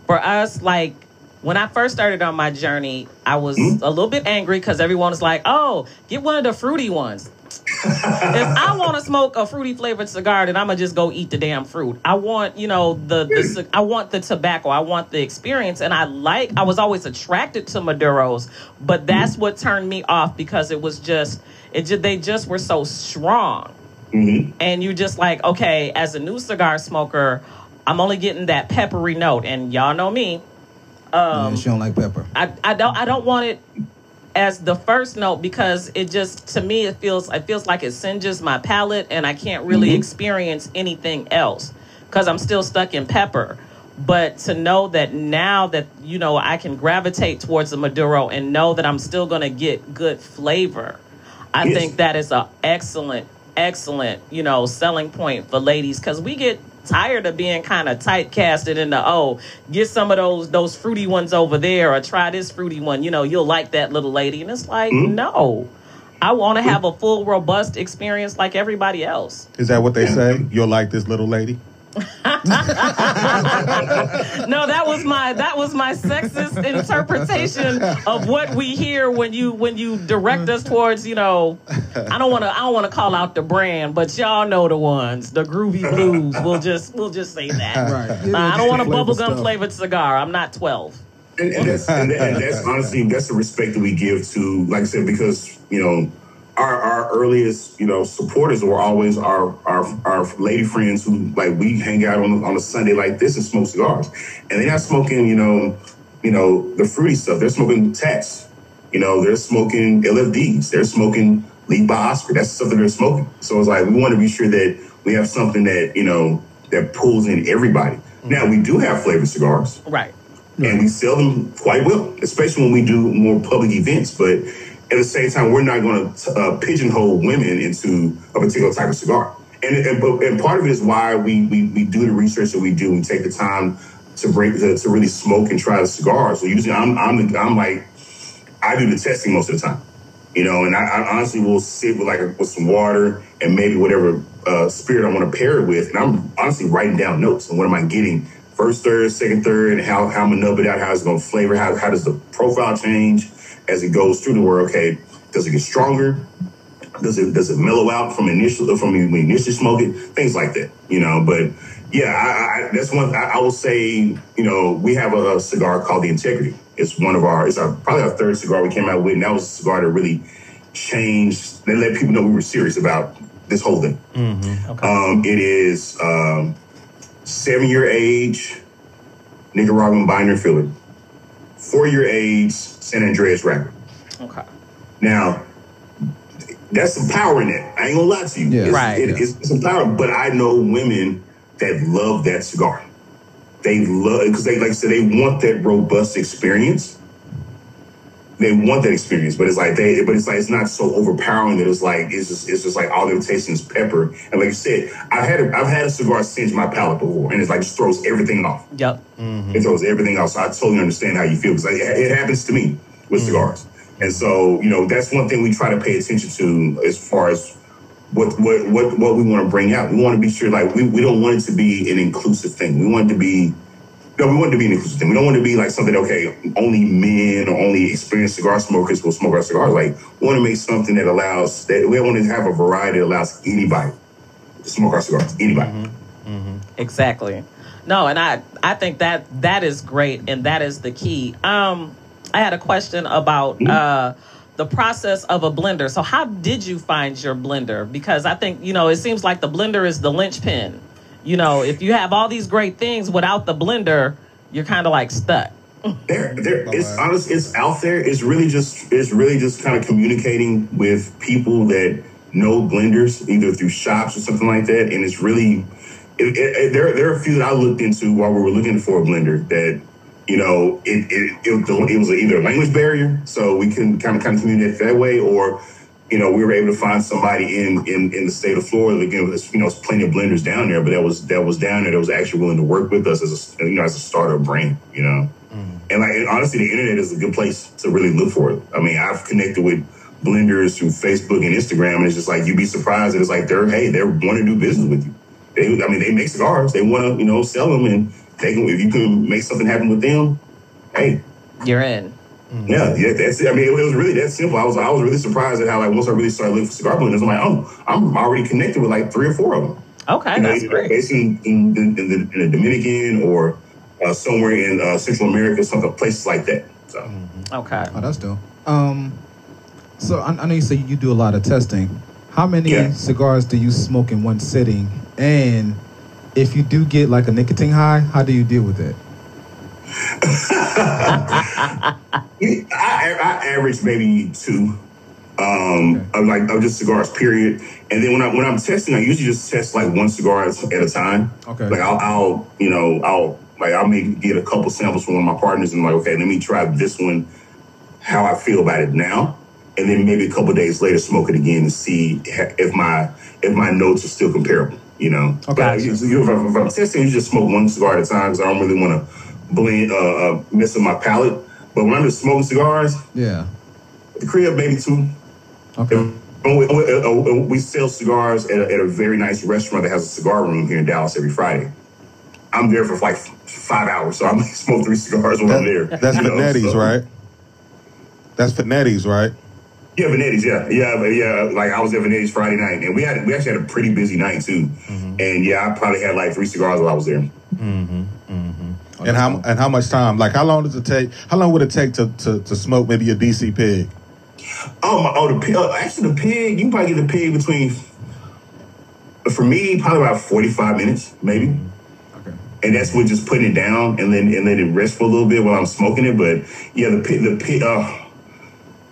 for us, like when I first started on my journey, I was a little bit angry because everyone was like, "Oh, get one of the fruity ones." If I want to smoke a fruity flavored cigar, then I'm gonna just go eat the damn fruit. I want, you know, the, the hmm. I want the tobacco. I want the experience, and I like. I was always attracted to Maduros, but that's hmm. what turned me off because it was just, it just they just were so strong hmm and you just like okay as a new cigar smoker i'm only getting that peppery note and y'all know me Yeah, she don't like pepper. Um, i, I don't i don't want it as the first note because it just to me it feels it feels like it singes my palate and i can't really mm-hmm. experience anything else because i'm still stuck in pepper but to know that now that you know i can gravitate towards the maduro and know that i'm still going to get good flavor i Yes. think that is a excellent excellent you know selling point for ladies because we get tired of being kind of typecasted into oh get some of those those fruity ones over there or try this fruity one. You know you'll like that little lady. And it's like hmm? no. I want to have a full robust experience like everybody else. Is that what they say? You'll like this little lady? no that was my that was my sexist interpretation of what we hear when you when you direct us towards you know i don't want to i don't want to call out the brand but y'all know the ones. The groovy blues. We'll just we'll just say that. Right. Nah, i don't want a Flavor bubblegum flavored cigar. I'm not 12 And, and, that's, and, and that's honestly that's the respect that we give to, like I said, because you know, our our earliest you know supporters were always our our our lady friends who like we hang out on on a Sunday like this and smoke cigars, and they're not smoking you know, you know the fruity stuff. They're smoking tats, you know, they're smoking LFDs, they're smoking Leaf by Oscar. That's something they're smoking. So it's like we want to be sure that we have something that you know that pulls in everybody. Mm-hmm. Now we do have flavored cigars right and we sell them quite well, especially when we do more public events. But at the same time, we're not going to uh, pigeonhole women into a particular type of cigar. And and, and part of it is why we, we we do the research that we do. We take the time to bring to, to really smoke and try the cigars. So usually, I'm I'm the, I'm like I do the testing most of the time. You know, and I, I honestly will sit with like with some water and maybe whatever uh, spirit I want to pair it with, and I'm honestly writing down notes and what am I getting first third, second third, and how how I'm gonna nub it out, how it's gonna flavor, how how does the profile change as it goes through the world? Okay, does it get stronger? Does it does it mellow out from initial from when you initially smoke it? Things like that, you know. But yeah, I, I, that's one. I, I will say, you know, we have a, cigar called the Integrity. It's one of our. It's our probably our third cigar we came out with, and that was a cigar that really changed. They let people know we were serious about this whole thing. okay Um, it is um, seven year age Nicaraguan binder filler, four year age San Andrés wrapper. okay Now, that's some power in it. I ain't gonna lie to you. Yeah. It's, Right. it- it's some power, but I know women that love that cigar. They love because they like I said they want that robust experience. They want that experience, but it's like they, but it's like it's not so overpowering that it's like it's just it's just like all they're tasting is pepper. And like you said, I've had a, I've had a cigar singe my palate before, and it's like just throws everything off. yep mm-hmm. It throws everything else. So I totally understand how you feel because it happens to me with mm. cigars. And so, you know, that's one thing we try to pay attention to as far as what what what, what we want to bring out. We want to be sure, like, we, we don't want it to be an inclusive thing. We want it to be No, we want to be an inclusive thing. We don't want to be like something, okay, only men or only experienced cigar smokers will smoke our cigars. Like, we want to make something that allows, that we want to have a variety that allows anybody to smoke our cigars. Anybody. Mhm. Exactly. No, and I I think that that is great and that is the key. Um I had a question about uh the process of a blender. So how did you find your blender? Because I think, you know, it seems like the blender is the linchpin. You know, if you have all these great things without the blender, you're kind of like stuck. There, there. It's Bye-bye. honest. It's out there. It's really just. It's really just kind of communicating with people that know blenders, either through shops or something like that. And it's really. It, it, it- there, there are a few that I looked into while we were looking for a blender that, you know, it it, it, it was either a language barrier, so we can kind of kind of communicate that way, or, you know, we were able to find somebody in in, in the state of Florida. Again, there's you know, there's plenty of blenders down there, but that was that was down there that was actually willing to work with us as a you know as a startup brand, you know. Mm. And like and honestly, the internet is a good place to really look for it. I mean, I've connected with blenders through Facebook and Instagram, and it's just like you'd be surprised that it's like they're hey, they want to do business with you. They, I mean, they make cigars. They want to you know sell them, and they can if you can make something happen with them, hey, You're in. Yeah, yeah, that's it. I mean, it, was really that simple. I was I was really surprised at how like once I really started looking for cigar blenders, I'm like, oh, I'm already connected with like three or four of them. Okay, You know, that's either great. based in, in, in, in, the, in the Dominican or uh, somewhere in uh, Central America, something places like that. So. Okay. Oh, that's dope. Um, so I, I know you say you do a lot of testing. How many Yeah. cigars do you smoke in one sitting? And if you do get like a nicotine high, how do you deal with it? I, I average maybe two, um, of like of just cigars, period. And then when I when I'm testing, I usually just test like one cigar at a time. Okay. Like I'll, I'll you know I'll like I'll maybe get a couple samples from one of my partners and like okay, let me try this one, how I feel about it now, and then maybe a couple days later smoke it again and see if my if my notes are still comparable. You know. Okay. But if, if I'm- if I'm testing, you just smoke one cigar at a time because I don't really want to blend uh, uh mess up my palate. But when I'm just smoking cigars, Yeah. the crib, maybe two. Okay. And we, we- uh, we sell cigars at a, at a very nice restaurant that has a cigar room here in Dallas every Friday. I'm there for like five hours, so I might smoke three cigars when I'm there. That's you Finetti's, so- right? That's Finetti's, right? Yeah, Venetti's, yeah, yeah, yeah. Like I was at Venetti's Friday night, and we had we actually had a pretty busy night too. And yeah, I probably had like three cigars while I was there. And how and how much time? Like, how long does it take? How long would it take to to, to smoke maybe a DC pig? Oh my! Oh, the pig. Uh, actually, the pig. You can probably get the pig between. For me, probably about forty-five minutes, maybe. Okay. and that's with just putting it down and then and let it rest for a little bit while I'm smoking it. But yeah, the pig, the pig. Oh,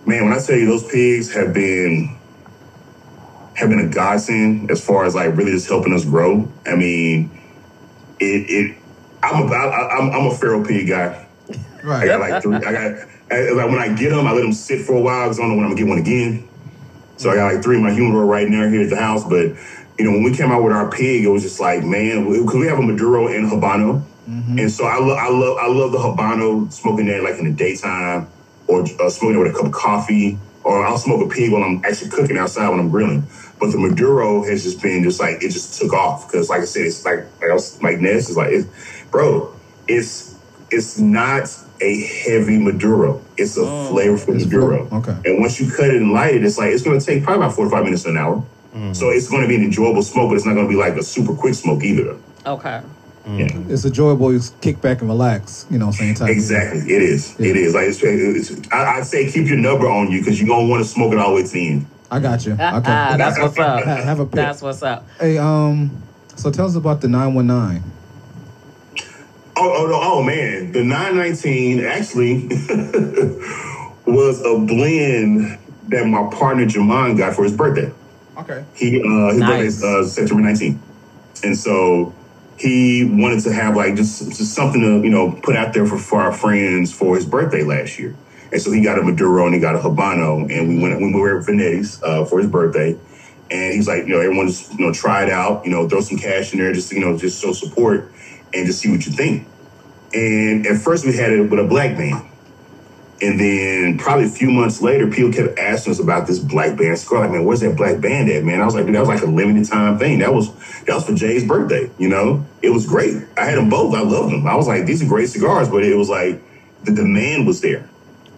man, when I tell you those pigs have been have been a godsend as far as like really just helping us grow. I mean, it it. I'm a I, I'm I'm a feral pig guy. Right. I got like three. I got I, like when I get them, I let them sit for a while because I don't know when I'm gonna get one again. So I got like three in my humidor right now here at the house. But you know, when we came out with our pig, it was just like, man, because we have a Maduro and Habano, Mhm. and so I love, I love, I love the Habano smoking that like in the daytime, or uh, smoking it with a cup of coffee, or I'll smoke a pig while I'm actually cooking outside when I'm grilling. But the Maduro has just been just like it just took off because, like I said, it's like like I was like Ness is like, it's, bro, it's it's not a heavy Maduro. It's a oh. flavorful It's Maduro. flavor- okay. And once you cut it and light it, it's like it's going to take probably about four or five minutes to an hour. Mm. So it's going to be an enjoyable smoke, but it's not going to be like a super quick smoke either. Okay. Mm. Yeah. It's enjoyable. You kick back and relax. You know, what I'm saying. Exactly, it is. Yeah. It is. Like it's, it's, I, I'd say keep your number on you because you're gonna want to smoke it all the way to the end. I got you. Ah, okay. Ah, that's what's up. have a pick. That's what's up. Hey, um, so tell us about the 919. Oh, oh oh man, the 919 actually was a blend that my partner Jamon got for his birthday. Okay. He uh, his Nice. birthday is uh, September 19th, and so he wanted to have like just just something to you know put out there for, for our friends for his birthday last year. And so he got a Maduro and he got a Habano, and we went when we were at Venetti's uh, for his birthday. And he's like, you know, everyone just you know try it out, you know, throw some cash in there, just you know, just show support and just see what you think. And at first we had it with a black band. And then probably a few months later, people kept asking us about this black band cigar. Like, man, where's that black band at, man? I was like, dude, that was like a limited time thing. That was that was for Jay's birthday. You know, it was great. I had them both. I loved them. I was like, these are great cigars, but it was like the demand was there.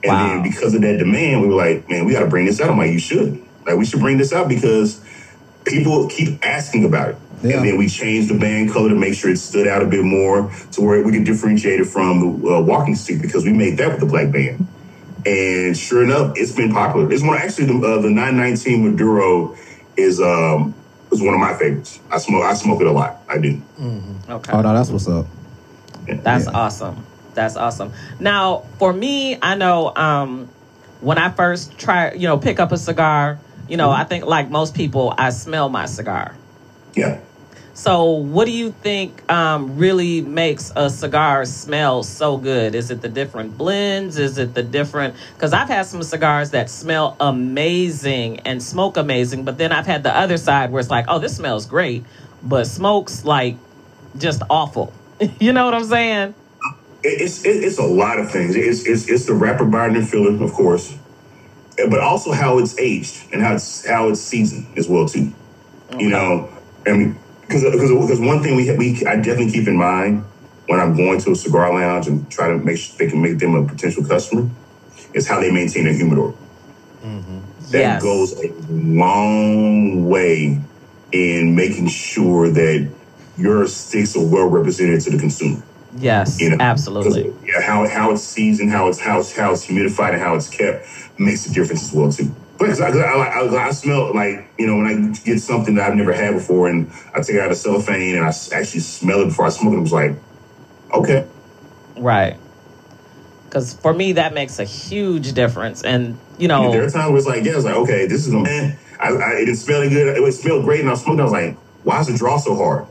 And Wow. then because of that demand, we were like, man, we got to bring this out. I'm like, you should. Like, we should bring this out because people keep asking about it. Yeah. And then we changed the band color to make sure it stood out a bit more to where we could differentiate it from the uh, walking stick because we made that with the black band. And sure enough, it's been popular. It's one actually the, uh, the 919 Maduro is um is one of my favorites. I smoke I smoke it a lot. I do. Okay. Oh no, that's what's up. That's awesome. That's awesome. Now, for me, I know um, when I first try, you know, pick up a cigar, you know, I think like most people, I smell my cigar. Yeah. So, what do you think um, really makes a cigar smell so good? Is it the different blends? Is it the different? Because I've had some cigars that smell amazing and smoke amazing, but then I've had the other side where it's like, oh, this smells great, but smokes like just awful. you know what I'm saying? It- it's it's a lot of things. It's it's it's the wrapper binding feeling, of course, but also how it's aged and how it's how it's seasoned as well too. You know, I mean, because because one thing we we I definitely keep in mind when I'm going to a cigar lounge and try to make sure they can make them a potential customer is how they maintain their humidor. Mm-hmm. That Yes. goes a long way in making sure that your sticks are well represented to the consumer. Yes, You know, absolutely. Yeah, how how it's seasoned, how it's how it's how it's humidified, and how it's kept makes a difference as well too. But 'cause I, 'cause I, I, I smell like you know when I get something that I've never had before, and I take it out of cellophane and I actually smell it before I smoke it. I was like, okay, Right. Because for me, that makes a huge difference. And, you know, there are times where it's like, yeah, it's like okay, this is a man. I, I it didn't smell good. It would smell great, and I smoked. it, I was like, why is the draw so hard?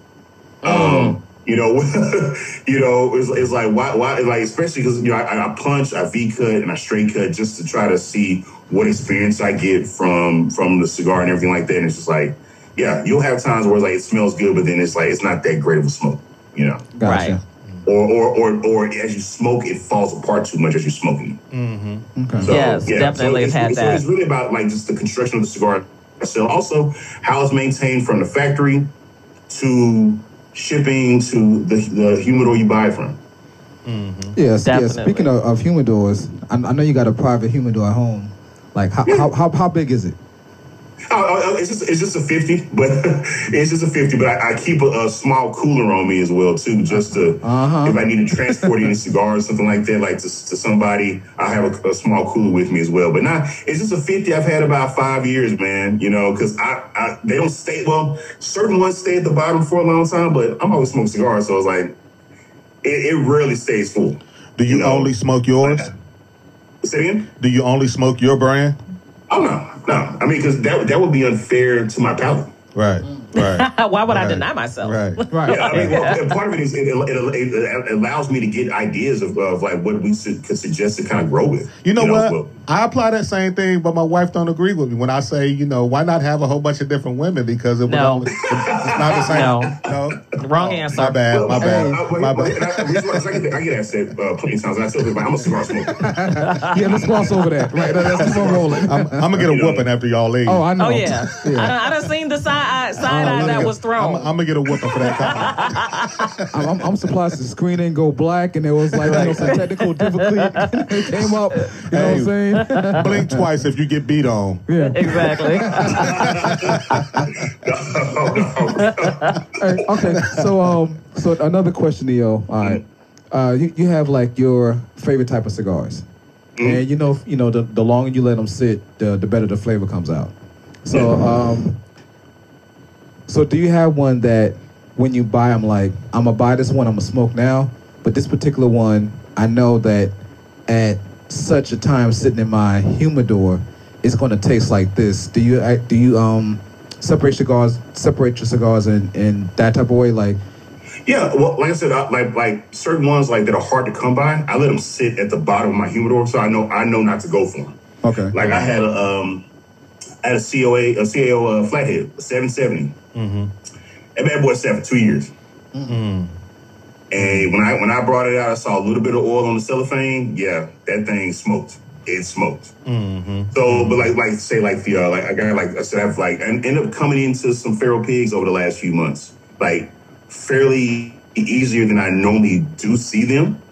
Um, you know, you know, it's, it's like why, why, like especially because you know I, I punch, I V cut, and I straight cut just to try to see what experience I get from from the cigar and everything like that. And it's just like, yeah, you'll have times where it's like it smells good, but then it's like it's not that great of a smoke, you know, Gotcha. Right. or or or or as you smoke, it falls apart too much as you're smoking. Mm-hmm. Okay. So, Yes, definitely so it's, had so that. it's really about like just the construction of the cigar itself. Also, how it's maintained from the factory to shipping to the, the humidor you buy it from. Yes, yes. Definitely. Speaking of, of humidors, I, I know you got a private humidor at home. Like, how, how, how, how big is it? Oh, it's just it's just a fifty, but it's just a fifty. But I, I keep a, a small cooler on me as well too, just to Uh-huh. if I need to transport any cigars, or something like that, like to, to somebody, I have a, a small cooler with me as well. But not it's just a fifty. I've had about five years, man. You know, because I, I they don't stay well. Certain ones stay at the bottom for a long time, but I'm always smoking cigars, so it's like it, it rarely stays full. Do you know, only smoke yours? Say it again? Do you only smoke your brand? Oh no, no. I mean, because that that would be unfair to my palate. Right, right. why would I deny myself? Right. Right. Yeah, I mean, well, and part of it is it, it, it, it allows me to get ideas of, of like what we should, could suggest to kind of grow with. You know what? well, I apply that same thing, but my wife don't agree with me when I say, you know, why not have a whole bunch of different women because it would No. only, it's not the same. No, Wrong Oh, answer. My bad. well, My bad. I, I, My I, bad. I, I, get- I get asked that uh, plenty of times, and I tell people I'm a cigar smoker. Yeah, let's gloss over that. Right. Let's keep on rolling. I'm, I'm gonna get a whooping after y'all leave. oh, I know. Oh, yeah. I, done, I done seen the side, eye- side eye that was I'm, thrown. I'm gonna get a whooping for that. comment. I'm, I'm, I'm surprised the screen didn't go black and there was like you know, some technical difficulty it came up. You know what I'm saying? Blink twice if you get beat on. Yeah. exactly. Hey, okay. So um, so another question, Neo. All right. Uh, you, you have like your favorite type of cigars, and you know you know the, the longer you let them sit, the the better the flavor comes out. So um, so do you have one that when you buy them, like I'm gonna buy this one, I'm gonna smoke now, but this particular one, I know that at such a time sitting in my humidor, it's gonna taste like this. Do you I- do you um separate cigars separate your cigars in in that type of way? Like Yeah, well, like I said, I, like like certain ones like that are hard to come by. I let them sit at the bottom of my humidor, so I know I know not to go for them. okay, Like I had a um, I had a COA a CAO uh, flathead, 770. Mm-hmm. That bad boy sat for two years. And when I when I brought it out, I saw a little bit of oil on the cellophane. Yeah, that thing smoked. It smoked. So, but like, like say, like the, uh, like I got, like I said, I've like, and ended up coming into some feral pigs over the last few months, like fairly easier than I normally do see them.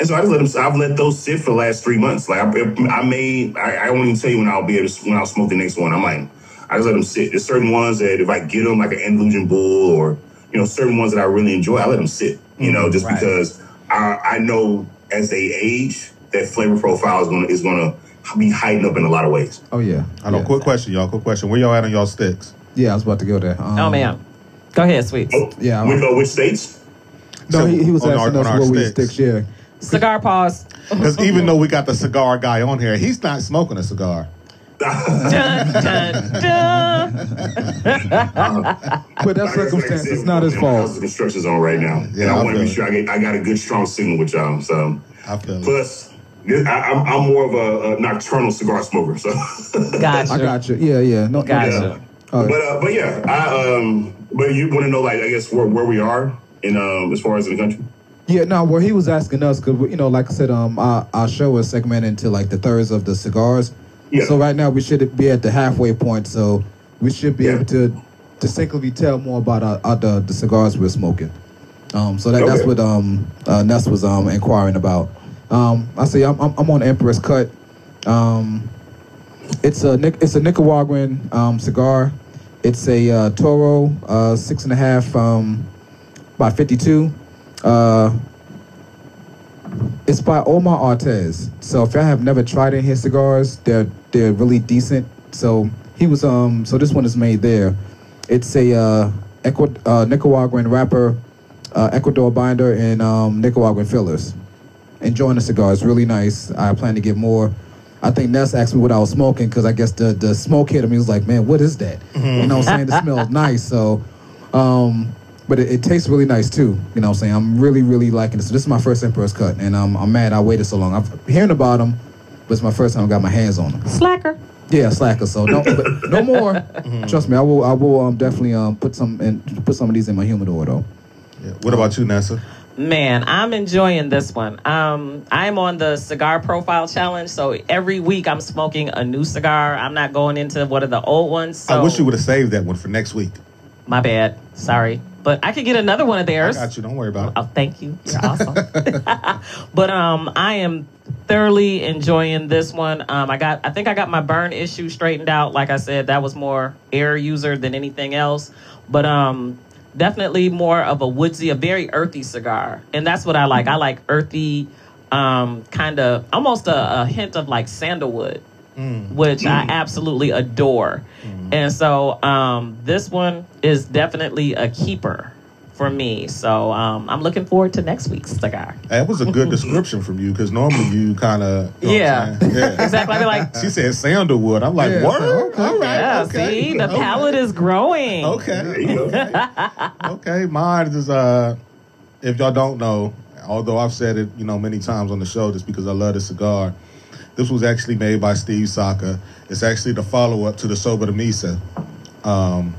And so I just let them. I've let those sit for the last three months. Like I, I may, I, I won't even tell you when I'll be able to when I'll smoke the next one. I'm like, I just let them sit. There's certain ones that if I get them, like an Andalusian bull, or you know, certain ones that I really enjoy, I let them sit. You know, just Right. because I, I know as they age, that flavor profile is gonna is gonna be heightened up in a lot of ways. Oh yeah. I know. Yeah. Quick question, y'all. Quick question. Where y'all at on y'all sticks? Yeah, I was about to go there. Um, Oh man, go ahead, sweets. Oh, Yeah, With uh, which states? No, he, he was On our- asking on us our we sticks. sticks. Yeah. Cigar pause. Because even though we got the cigar guy on here, he's not smoking a cigar. Dun, dun, dun. But that's Like circumstance. like It's not his fault. house of construction's on right now, Yeah, and I I want to be sure I get I got a good strong signal with y'all. So I feel it. plus, I, I'm I'm more of a, a nocturnal cigar smoker. So, Gotcha. I got you. Yeah, yeah. No, Gotcha. yeah. Oh, but uh, but yeah, I um, but you want to know like I guess where where we are in um as far as in the country. Yeah, no, well, he was asking us because you know, like I said, um, our, our show is segmented into like the thirds of the cigars. Yeah. So right now we should be at the halfway point, so we should be Yeah. able to distinctly tell more about our, our, the the cigars we're smoking. Um, so that, that's what um uh, Ness was um inquiring about. Um, I say I'm I'm, I'm on Empress Cut. Um, it's a it's a Nicaraguan um, cigar. It's a uh, Toro uh, six and a half um, by fifty two. Uh, it's by Omar Ortez. So if y'all have never tried any of his cigars, they're they're really decent. So he was um so this one is made there. It's a uh, uh Nicaraguan wrapper, uh, Ecuador binder, and um, Nicaraguan fillers. Enjoying the cigar. It's really nice. I plan to get more. I think Ness asked me what I was smoking because I guess the the smoke hit him. He was like, "Man, what is that?" You know, what I'm saying it smells nice. So, um, but it, it tastes really nice too. You know, what I'm saying I'm really really liking this. So this is my first Emperor's cut, and um, I'm mad I waited so long. I've hearing about them, but it's my first time I got my hands on them. Slacker. Yeah, slacker. So no, but no more. Trust me, I will. I will um, definitely um, put some and put some of these in my humidor though. Yeah. What about you, Nasa? Man, I'm enjoying this one. Um, I'm on the cigar profile challenge, so every week I'm smoking a new cigar. I'm not going into one of the old ones. So I wish you would have saved that one for next week. My bad. Sorry, but I could get another one of I theirs. got you. Don't worry about it. Oh, thank you. You're awesome. but um, I am thoroughly enjoying this one. Um, I got, I think I got my burn issue straightened out. Like I said, that was more air user than anything else. But um, definitely more of a woodsy, a very earthy cigar, and that's what I like. I like earthy, um, kind of almost a, a hint of like sandalwood which I absolutely adore. And so um, this one is definitely a keeper for me. So um, I'm looking forward to next week's cigar. That was a good description from you because normally you kind of Yeah. yeah. Exactly. I'd like, She said sandalwood. I'm like, Yeah, what? okay. All right. yeah, okay. see, the okay. palate is growing. Okay. There. Okay, mine is uh if y'all don't know, although I've said it, you know, many times on the show just because I love the cigar. This was actually made by Steve Saka. It's actually the follow up to the Sobremesa um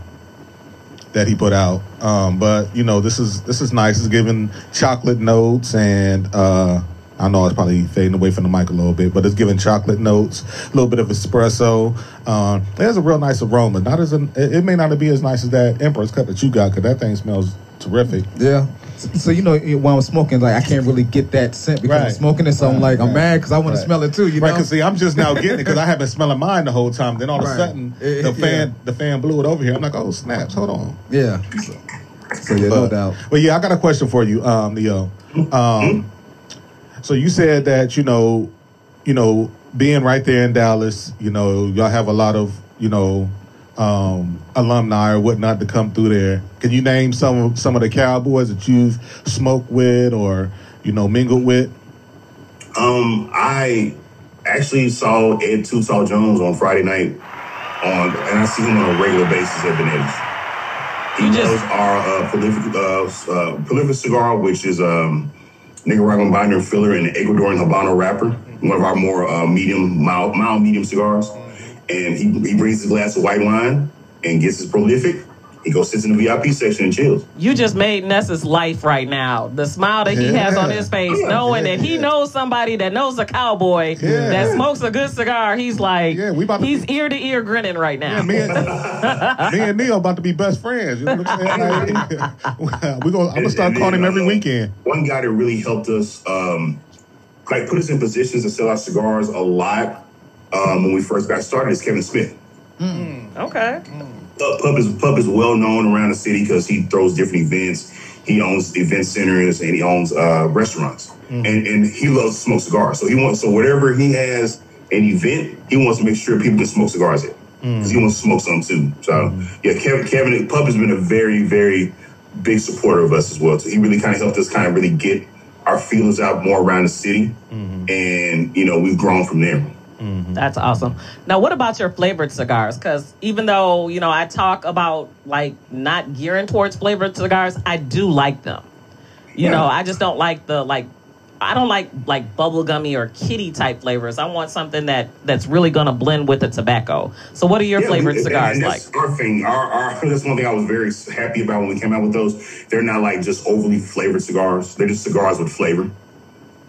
that he put out. Um but you know, this is this is nice. It's giving chocolate notes and uh I know it's probably fading away from the mic a little bit, but it's giving chocolate notes, a little bit of espresso. Um, it has a real nice aroma. Not as an, it may not be as nice as that Emperor's cut that you got, because that thing smells terrific. Yeah. So, you know, when I'm smoking, like I can't really get that scent because I'm smoking it. So I'm like, I'm mad because I want Right. to smell it too. You right? know. Because see, I'm just now getting it because I have been smelling mine the whole time. Then all of a sudden, Eh, the yeah. fan the fan blew it over here. I'm like, oh snaps! Hold on. yeah. So, so yeah, no doubt. but yeah, I got a question for you, um, Leo. Um, so you said that you know, you know, being right there in Dallas, you know, y'all have a lot of you know um, alumni or whatnot to come through there. Can you name some of some of the cowboys that you've smoked with or you know mingled with? Um, I actually saw Ed Two Jones on Friday night on, and I see him on a regular basis at Benetti's. He You just- does our uh, prolific, uh, uh, prolific cigar, which is um, Nicaraguan binder filler and Ecuadorian Habano wrapper. One of our more uh, medium, mild, mild medium cigars. And he, he brings his glass of white wine and gets his prolific. he goes sits in the VIP section and chills. You just made Nessa's life right now. The smile that he has on his face, Yeah. knowing that he knows somebody that knows a cowboy Yeah. that smokes a good cigar. He's like, Yeah, we about to- he's ear to ear grinning right now. Yeah, me and, me and Neil about to be best friends. You know what I'm saying? Like, we gonna, I'm gonna start And calling him every uh, weekend. One guy that really helped us, um, like put us in positions to sell our cigars a lot um, when we first got started is Kevin Smith. Mm, okay. Pub, Pub is Pub is well known around the city because he throws different events. He owns event centers and he owns uh, restaurants, mm. and and he loves to smoke cigars. So he wants so whatever he has an event, he wants to make sure people can smoke cigars at mm. because he wants to smoke some too. So yeah, Kevin Kevin Pub has been a very very big supporter of us as well. So he really kind of helped us kind of really get our feelers out more around the city, mm-hmm. and you know we've grown from there. Mm-hmm. That's awesome. Now, what about your flavored cigars? Because even though you know I talk about like not gearing towards flavored cigars, I do like them. You Yeah. know, I just don't like the like. I don't like like bubblegummy or kitty type flavors. I want something that that's really going to blend with the tobacco. So, what are your Yeah, flavored we- cigars and like? Our thing, our, our that's one thing I was very happy about when we came out with those. They're not like just overly flavored cigars; they're just cigars with flavor.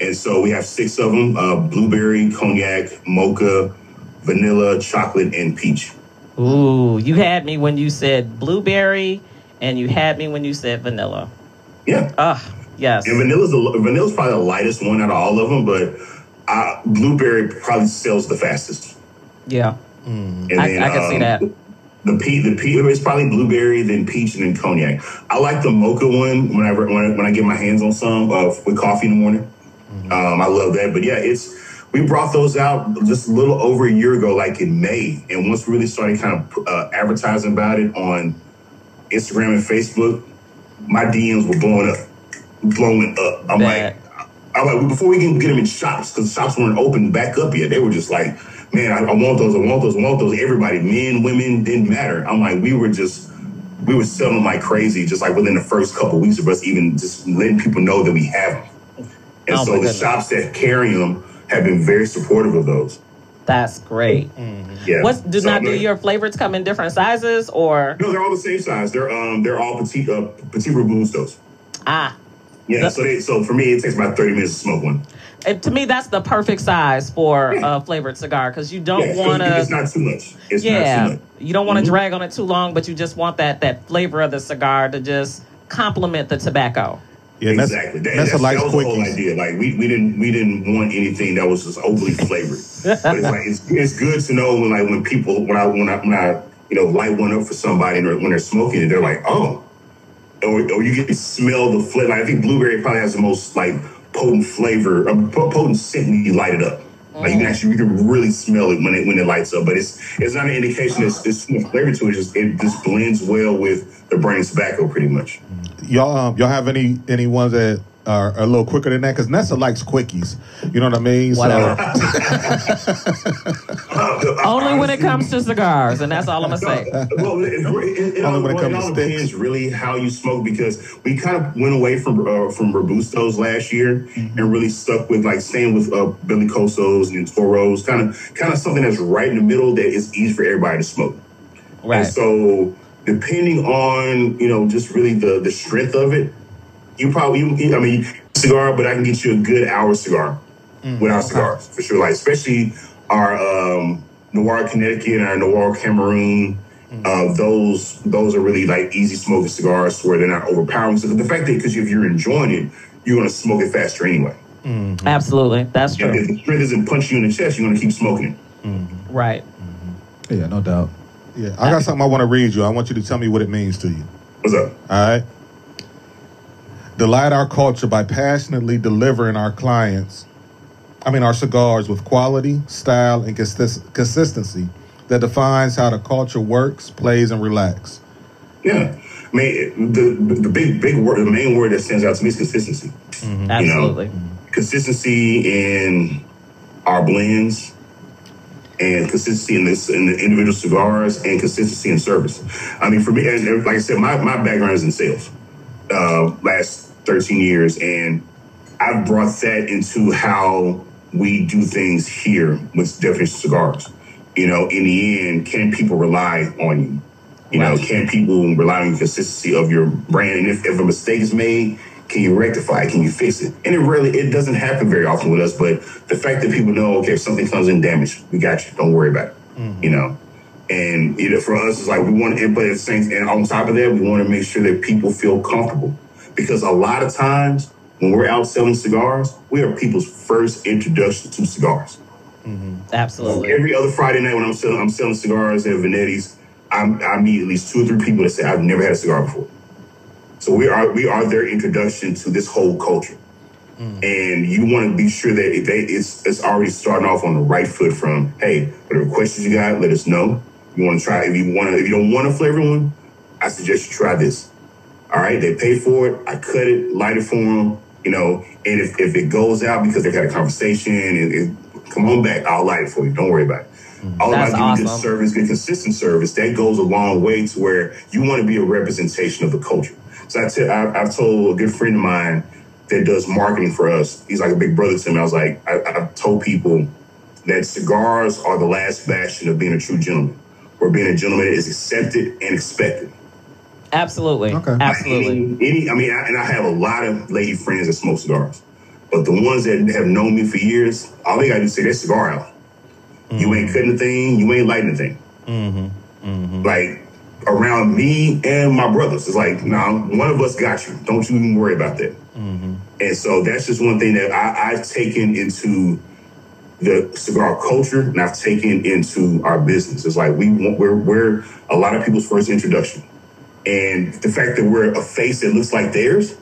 And so we have six of them: uh, blueberry, cognac, mocha, vanilla, chocolate, and peach. Ooh, you had me when you said blueberry, and you had me when you said vanilla. Yeah, Ugh, yes. and vanilla's the vanilla's probably the lightest one out of all of them, but uh, blueberry probably sells the fastest. Yeah, And I- I can see that. The peach, the peach is probably blueberry, then peach, and then cognac. I like the mocha one whenever when I, when I get my hands on some uh, with coffee in the morning. Um, I love that. But yeah, it's we brought those out just a little over a year ago, like in May, and once we really started kind of uh, advertising about it on Instagram and Facebook, my DMs were blowing up, blowing up. I'm Bet. like, I'm like, before we can get them in shops, because shops weren't open back up yet, they were just like, man, I, I want those, I want those, I want those. Everybody, men, women, didn't matter. I'm like, we were just, we were selling like crazy, just like within the first couple weeks of us even just letting people know that we have them. And Oh, so the shops that carry them have been very supportive of those. that's great. Yeah. What's do So, not do your flavors come in different sizes or No, they're all the same size. They're um, they're all petite, uh, petite robustos. ah? Yeah. So they, so for me, it takes about thirty minutes to smoke one. And to me, that's the perfect size for a flavored cigar because you don't Yeah, want to. It's not too much. It's not Yeah, too much. you don't want to Mhm. drag on it too long, but you just want that that flavor of the cigar to just complement the tobacco. Yeah, that's, exactly. That, that's a that's, light that was the whole idea. Like we, we didn't we didn't want anything that was just overly flavored. but it's like it's, it's good to know when like when people when I when I when I you know light one up for somebody and when they're smoking it, they're like, oh, or, or you can smell the flavor. Like, I think blueberry probably has the most like potent flavor, po- potent scent when you light it up. Like you can mm-hmm. actually you can really smell it when it when it lights up. But it's it's not an indication It's there's too much flavor to it. It's just it just blends well with the brain tobacco pretty much. Mm-hmm. Y'all, um, y'all have any any ones that are a little quicker than that? Because Nessa likes quickies. You know what I mean? Whatever. Uh, Only when it comes to cigars, and that's all I'm gonna say. well, it, it, it, all, Only when it comes all to sticks. depends really how you smoke because we kind of went away from uh, from robustos last year Mm-hmm. and really stuck with like staying with uh, Belicosos and Toros, kind of kind of something that's right in the middle that is easy for everybody to smoke. Right. And so depending on you know just really the the strength of it, you probably you, I mean cigar, but I can get you a good hour cigar mm, with our cigars for sure. Like especially our um, Noir Connecticut and our Noir Cameroon. Mm. Uh, those those are really like easy smoking cigars where they're not overpowering. So the fact that because if you're enjoying it, you're gonna smoke it faster anyway. Mm-hmm. Absolutely, that's true. If the strength doesn't punch you in the chest, you're gonna keep smoking it. Mm-hmm. Right. Mm-hmm. Yeah, no doubt. Yeah, I got something I want to read you. I want you to tell me what it means to you. What's up? All right. Delight our culture by passionately delivering our clients, I mean, our cigars with quality, style, and consist- consistency that defines how the culture works, plays, and relax. Yeah. I mean, the the big big word, the main word that stands out to me is consistency. Mm-hmm. Absolutely. Consistency in our blends, and consistency in this in the individual cigars, and consistency in service. I mean, for me, and- and like I said, my my background is in sales. Uh, last thirteen years, and I've brought that into how we do things here with different cigars. You know, in the end, can people rely on you? You know, can people rely on the consistency of your brand? And if, if a mistake is made, can you rectify it? Can you fix it? And it really, it doesn't happen very often with us, but the fact that people know, okay, if something comes in damaged, we got you. Don't worry about it. Mm-hmm. You know? And you know, for us, it's like we want to, but at the same, and on top of that, we want to make sure that people feel comfortable because a lot of times when we're out selling cigars, we are people's first introduction to cigars. Mm-hmm. Absolutely. Every other Friday night when I'm selling, I'm selling cigars at Vanetti's, I'm, I meet at least two or three people that say I've never had a cigar before. So we are we are their introduction to this whole culture, hmm. and you want to be sure that if they it's it's already starting off on the right foot. From hey, whatever questions you got, let us know. You want to try if you want to if you don't want a flavor one, I suggest you try this. All right, they pay for it. I cut it, light it for them. You know, and if, if it goes out because they've had a conversation, and, and come on back, I'll light it for you. Don't worry about it. Hmm. All That's about giving good service, good consistent service. That goes a long way to where you want to be a representation of the culture. So I tell, I, I've told a good friend of mine that does marketing for us. He's like a big brother to me. I was like, I, I've told people that cigars are the last bastion of being a true gentleman, where being a gentleman is accepted and expected. Absolutely. Okay. Absolutely. Any, any I mean, I, and I have a lot of lady friends that smoke cigars, but the ones that have known me for years, all they gotta do is say that cigar out. You mm-hmm. ain't cutting the thing, you ain't lighting the thing. Mm-hmm. Mm-hmm. Like around me and my brothers, it's like, nah, one of us got you. Don't you even worry about that. Mm-hmm. And so that's just one thing that I, I've taken into the cigar culture and I've taken into our business. It's like we want, we're we're a lot of people's first introduction. And the fact that we're a face that looks like theirs,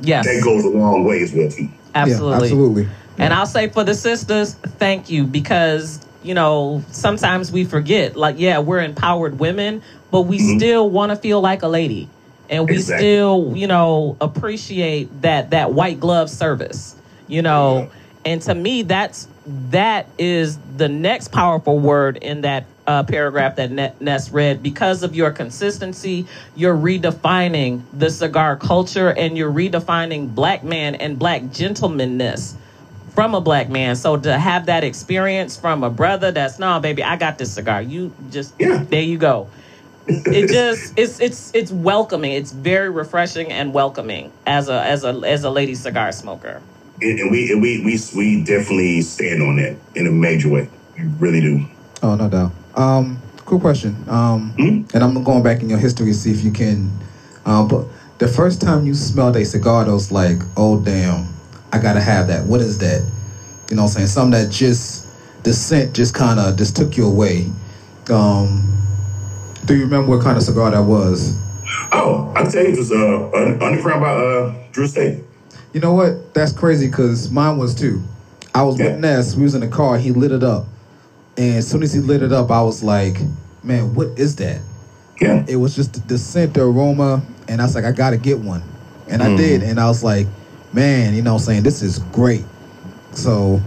Yes. that goes a long way as well too. Absolutely. Yeah, absolutely. And I'll say for the sisters, thank you because, you know, sometimes we forget, like, yeah, we're empowered women, but we still want to feel like a lady. And we Exactly. still, you know, appreciate that that white glove service, you know. And to me, that's that is the next powerful word in that uh, paragraph that Ne- Ness read. Because of your consistency, you're redefining the cigar culture and you're redefining black man and black gentlemanness from a black man. So to have that experience from a brother that's no, baby, I got this cigar. You just Yeah. there you go. It just it's it's it's welcoming. It's very refreshing and welcoming as a as a as a lady cigar smoker. And, and we and we we we definitely stand on that in a major way. We really do. Oh, no doubt. Um, cool question. Um, Hmm? and I'm going back in your history to see if you can. Um, but the first time you smelled a cigar, that was like, oh damn, I gotta have that. What is that? You know, what I'm saying something that just the scent just kind of just took you away. Um, do you remember what kind of cigar that was? Oh, I tell you, it was uh, un- Undercrown by uh, Drew Estate. You know what? That's crazy because mine was too. I was Yeah. with Ness. We was in the car. He lit it up, and as soon as he lit it up, I was like, "Man, what is that?" Yeah. It was just the scent, the aroma, and I was like, "I gotta get one," and I did, and I was like, "Man, you know, what I'm saying this is great." So,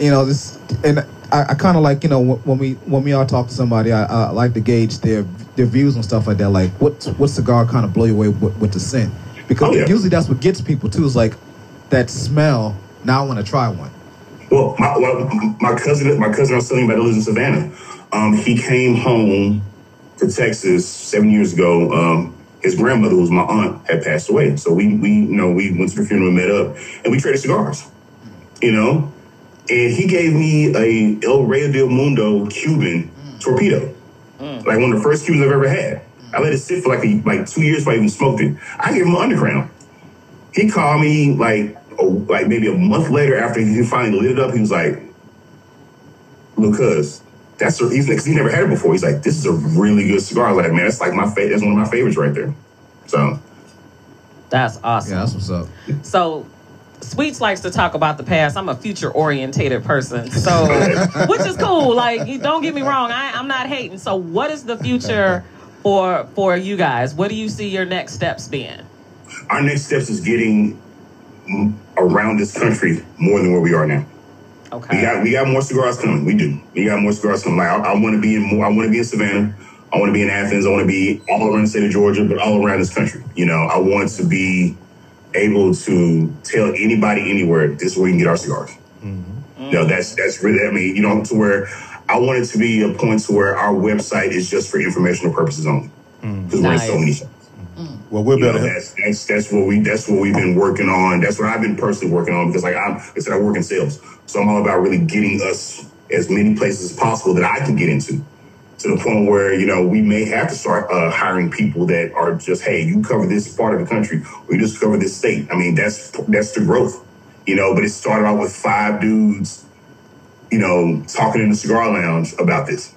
you know, this, and I, I kind of like, you know, when we when we all talk to somebody, I, I like to gauge their their views and stuff like that. Like, what what cigar kind of blow you away with, with the scent? Because Oh, yeah. usually that's what gets people too. Is like that smell. Now I want to try one. Well, my, well, my cousin, my cousin I was telling you about lives in Savannah. Um, he came home to Texas seven years ago. Um, his grandmother, who was my aunt, had passed away. So we, we, you know, we went to the funeral, and met up, and we traded cigars. You know, and he gave me a El Rey del Mundo Cuban mm. torpedo, mm. like one of the first Cubans I've ever had. I let it sit for like a, like two years before I even smoked it. I gave him an Undercrown. He called me like a, like maybe a month later after he finally lit it up. He was like, "Look, cuz that's a, he's because he never had it before. He's like, this is a really good cigar. I was like, man, that's like my fa- that's one of my favorites right there. So That's awesome. Yeah, that's what's up. So Sweets likes to talk about the past. I'm a future orientated person. So which is cool. Like don't get me wrong, I, I'm not hating. So what is the future for for you guys? What do you see your next steps being? our next steps is getting around this country more than where we are now. Okay. We got we got more cigars coming. We do. We got more cigars coming. Like I, I want to be in more. I want to be in Savannah. I want to be in Athens. I want to be all around the state of Georgia, but all around this country. You know, I want to be able to tell anybody anywhere this is where you can get our cigars. Mm-hmm. You know, that's that's really. I mean, you know, to where I want it to be a point to where our website is just for informational purposes only. Mm. because we're in so many shops. Mm. Well, we'll be You able know, to. that's, that's that's what we that's what we've been working on. That's what I've been personally working on because like I'm like I said I work in sales, so I'm all about really getting us as many places as possible that I can get into. To the point where you know we may have to start uh, hiring people that are just hey you cover this part of the country or you just cover this state. I mean that's that's the growth, you know. But it started out with five dudes, you know, talking in the cigar lounge about this.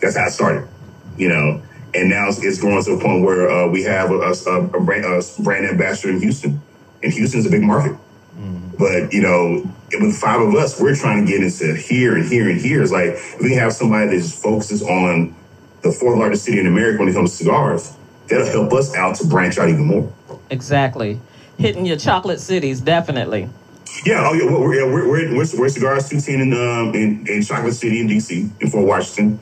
That's how it started, you know. And now it's, it's growing to a point where uh, we have a, a, a, brand, a brand ambassador in Houston, and Houston's a big market. But you know, with five of us, we're trying to get into here and here and here. It's like if we have somebody that just focuses on the fourth largest city in America when it comes to cigars, that'll help us out to branch out even more. Exactly. Hitting your chocolate cities, definitely. Yeah, oh yeah, we're we're we're, we're, we're, we're cigars two ten in um in, in Chocolate City in DC in Fort Washington.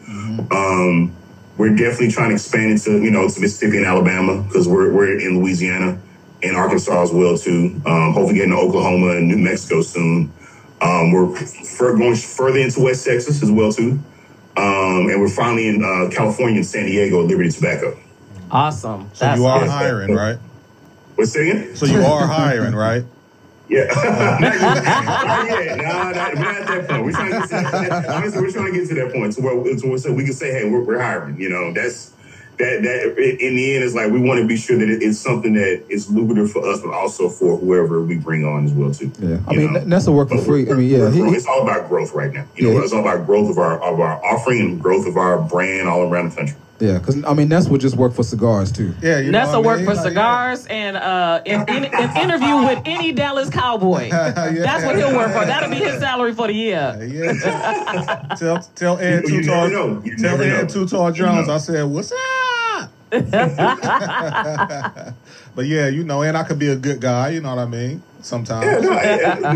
Um, we're definitely trying to expand into you know to Mississippi and Alabama because we're we're in Louisiana and Arkansas as well too. Um, hopefully getting to Oklahoma and New Mexico soon. Um, we're fur- going further into West Texas as well too. Um, and we're finally in uh, California and San Diego, Liberty Tobacco. Awesome. So you are yes. hiring, right? What's saying? So you are hiring, right? Yeah. not yet. Not yet. Nah, not, we're not at that point. We're trying to get to that, honestly, we're trying to get to that point to where, to where so we can say, hey, we're, we're hiring. You know, that's that that in the end is like we want to be sure that it's something that is lucrative for us, but also for whoever we bring on as well too. Yeah, I mean know? a work for free. I mean, yeah, he, it's all about growth right now. You know, Yeah. it's all about growth of our of our offering and growth of our brand all around the country. yeah, because I mean Nessa would just work for cigars too. Yeah, you know Nessa what I work for Like, cigars and uh, in, in, an interview with any Dallas Cowboy. Yeah. That's what he'll work for. That'll be his salary for the year. yeah. tell tell Ed You- you Too Tall, never know. You tell Ed know. Too Tall Jones. I said, "What's up?" but yeah, you know, and I could be a good guy. You know what I mean? Sometimes. Yeah, no, I- I-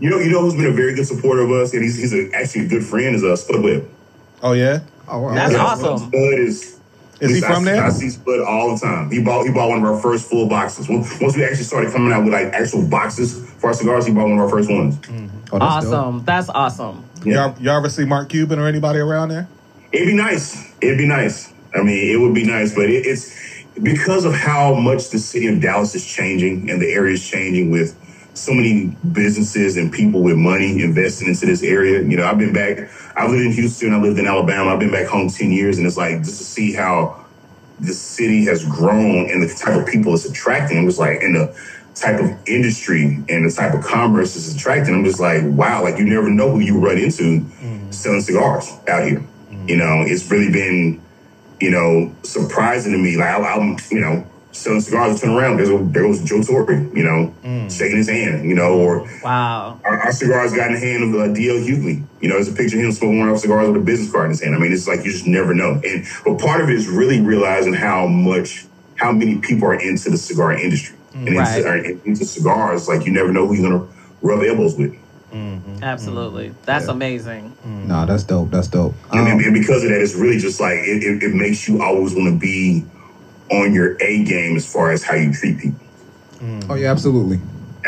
you know- you know, who's been a very good supporter of us, and he's he's a, actually a good friend is uh, Spud Webb. Oh yeah. Oh, wow. That's Yeah, awesome. Spud is. Is he from see- there? I see Spud all the time. He bought he bought one of our first full boxes. Once once we actually started coming out with like actual boxes for our cigars, he bought one of our first ones. Oh, that's dope. Awesome. That's awesome. Yeah. Y'all, y'all ever see Mark Cuban or anybody around there? It'd be nice. It'd be nice. I mean, it would be nice, but it, it's because of how much the city of Dallas is changing and the area is changing with so many businesses and people with money investing into this area. You know, I've been back. I lived in Houston. I lived in Alabama. I've been back home ten years, and it's like just to see how the city has grown and the type of people it's attracting. I'm just like, and the type of industry and the type of commerce it's attracting. I'm just like, wow, like you never know who you run into mm. selling cigars out here. Mm. You know, it's really been, you know, surprising to me. Like I, I'm, you know, selling cigars, turn around, there's a, there goes Joe Torre, you know, shaking his hand, you know, or Wow. our, our cigars got in the hand of uh, D.L. Hughley. You know, there's a picture of him smoking one of our cigars with a business card in his hand. I mean, it's like you just never know. And but part of it is really realizing how much, how many people are into the cigar industry and Right. into, are into cigars. Like you never know who you're gonna rub elbows with. Mm-hmm. Absolutely. That's Yeah. amazing. Mm-hmm. Nah, that's dope. That's dope. And, Um, and because of that, it's really just like it, it, it makes you always want to be on your A game as far as how you treat people. Mm-hmm. oh yeah, absolutely.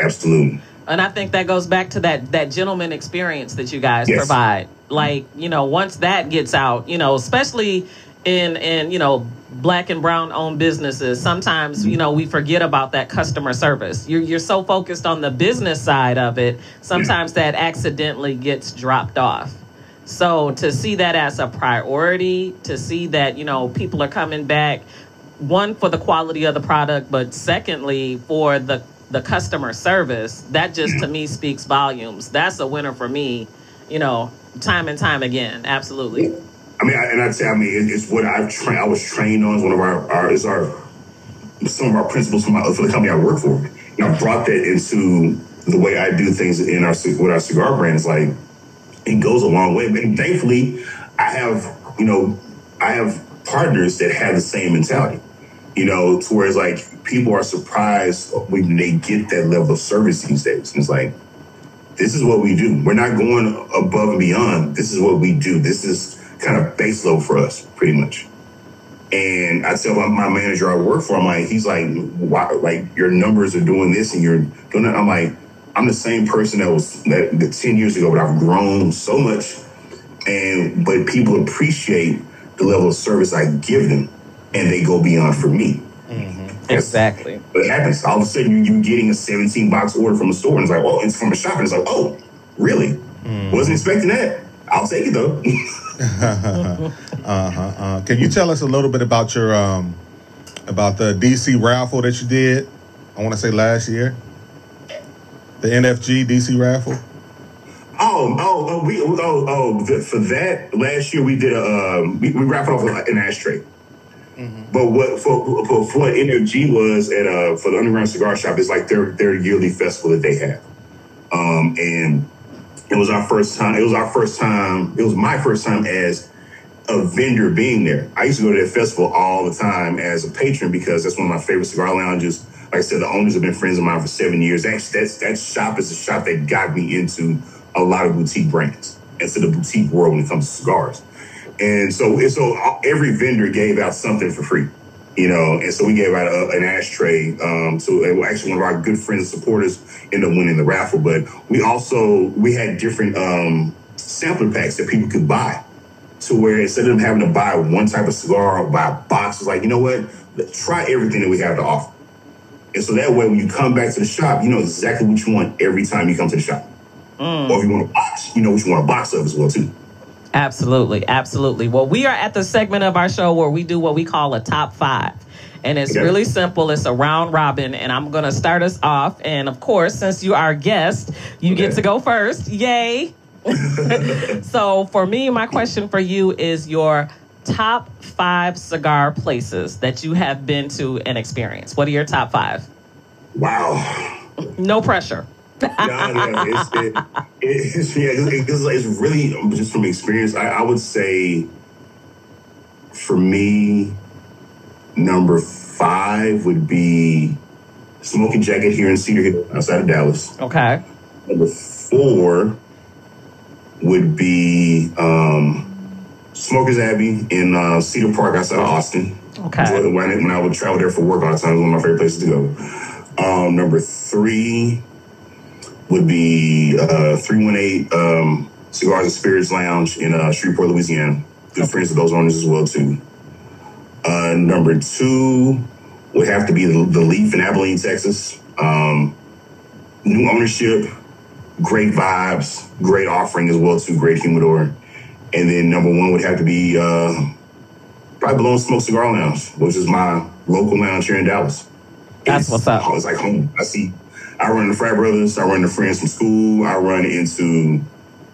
Absolutely. And I think that goes back to that that gentleman experience that you guys Yes. provide. Like, you know, once that gets out, you know, especially in in, you know, black and brown owned businesses, sometimes, you know, we forget about that customer service. You're you're so focused on the business side of it, sometimes that accidentally gets dropped off. So to see that as a priority, to see that, you know, people are coming back, one for the quality of the product, but secondly for the the customer service, that just to me speaks volumes. That's a winner for me, you know, time and time again. Absolutely. I mean, I, and I'd say, I mean, it, it's what I've trained. I was trained on. It's one of our, our is our some of our principles from my, for the company I work for. And I brought that into the way I do things in our with our cigar brand. Like it goes a long way. And thankfully, I have you know I have partners that have the same mentality. You know, to where it's like people are surprised when they get that level of service these days. And it's like this is what we do. We're not going above and beyond. This is what we do. This is kind of base load for us, pretty much. And I tell my, my manager I work for, I'm like, he's like, why, like your numbers are doing this and you're doing that. I'm like, I'm the same person that was that, that 10 years ago, but I've grown so much. And, but people appreciate the level of service I give them. and they go beyond for me. Mm-hmm. Exactly. But it happens? All of a sudden, you you getting a 17 box order from a store, and it's like, oh, it's from a shop, and it's like, oh, really? Mm. Wasn't expecting that. I'll take it though. Uh-huh. Uh, can you tell us a little bit about your um about the DC raffle that you did? I want to say last year. The NFG DC raffle. Oh, oh, oh, we, oh, oh, th- for that last year we did a, um, we, we wrapped off an ashtray. But what for, for, for what NFG was at uh for the Underground Cigar Shop is like their their yearly festival that they have, um, and it was our first time. It was our first time. It was my first time as a vendor being there. I used to go to that festival all the time as a patron because that's one of my favorite cigar lounges. Like I said, the owners have been friends of mine for seven years. That that shop is a shop that got me into a lot of boutique brands, into the boutique world when it comes to cigars. And so, and so uh, every vendor gave out something for free, you know. And so we gave out a, an ashtray um, to actually one of our good friends and supporters ended up winning the raffle. But we also we had different um, sampler packs that people could buy to where instead of them having to buy one type of cigar or buy boxes, like you know what, Let's try everything that we have to offer. And so that way, when you come back to the shop, you know exactly what you want every time you come to the shop. Or if you want a box, you know what you want a box of as well too. Absolutely, absolutely. Well, we are at the segment of our show where we do what we call a top five. And it's Okay. really simple. It's a round robin, and I'm going to start us off. And of course, since you are a guest, you get to go first. Yay! so, for me, my question for you is your top five cigar places that you have been to and experienced. What are your top five? Wow. No pressure. no, no, it's, it, it's, yeah, it's, it's, it's really um, just from experience. I, I would say, for me, number five would be Smoking Jacket here in Cedar Hill, outside of Dallas. Okay. Number four would be um, Smokers Abbey in uh, Cedar Park, outside of Austin. Okay. When I, when I would travel there for work all the time, it was one of my favorite places to go. Um, number three would be uh, 318 um, Cigars and Spirits Lounge in uh, Shreveport, Louisiana. Good friends of those owners as well, too. Uh, number two would have to be the, the Leaf in Abilene, Texas. Um, new ownership, great vibes, great offering as well, too. Great humidor. And then number one would have to be uh, probably Blown Smoke Cigar Lounge, which is my local lounge here in Dallas. That's It's- what's up. It's like home. I see. I run the frat brothers. I run the friends from school. I run into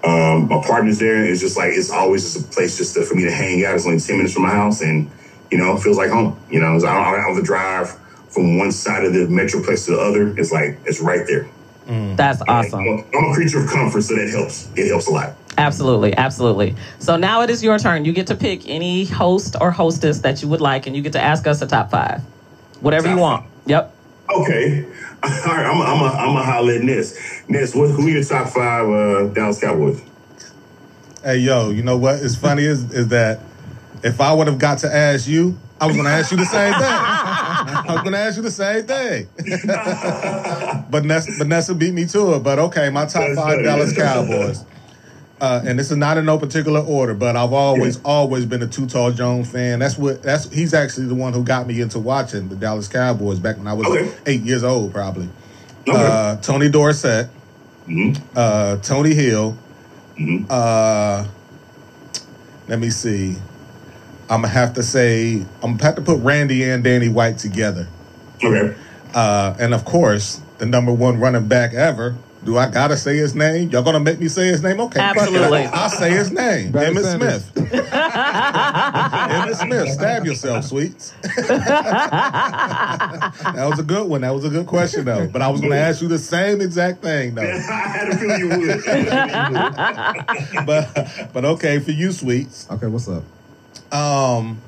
um, my partners there. It's just like it's always just a place just to, for me to hang out. It's only ten minutes from my house, and you know, it feels like home. You know, so I don't, I don't have to drive from one side of the metroplex to the other. It's like it's right there. That's awesome. I'm, a, I'm a creature of comfort, so that helps. It helps a lot. Absolutely, absolutely. So now it is your turn. You get to pick any host or hostess that you would like, and you get to ask us a top five, whatever you Top want. Yep. Okay. All right. I'm a, I'm a, I'm a holler at Ness. Ness, what, who are your top five uh, Dallas Cowboys? Hey yo, you know what? It's funny is is that if I would have got to ask you, I was gonna ask you the same thing. I was gonna ask you the same thing. but Vanessa beat me to it. But okay, my top five. Dallas Cowboys. Uh, and this is not in no particular order, but I've always always been a Too Tall Jones fan. That's what that's he's actually the one who got me into watching the Dallas Cowboys back when I was Okay. eight years old, probably. Okay. Uh, Tony Dorsett, Mhm. uh, Tony Hill. Mhm. Uh, let me see. I'm gonna have to say I'm gonna have to put Randy and Danny White together. Okay. Uh, and of course, the number one running back ever. Do I gotta say his name? Y'all gonna make me say his name? Okay. Absolutely. I'll say his name. Barry Emmitt Sanders. Smith. Emmitt Smith. Stab yourself, sweets. that was a good one. That was a good question, though. But I was gonna ask you the same exact thing, though. I had a feeling you would. But but okay, for you, sweets. Okay, what's up? Um,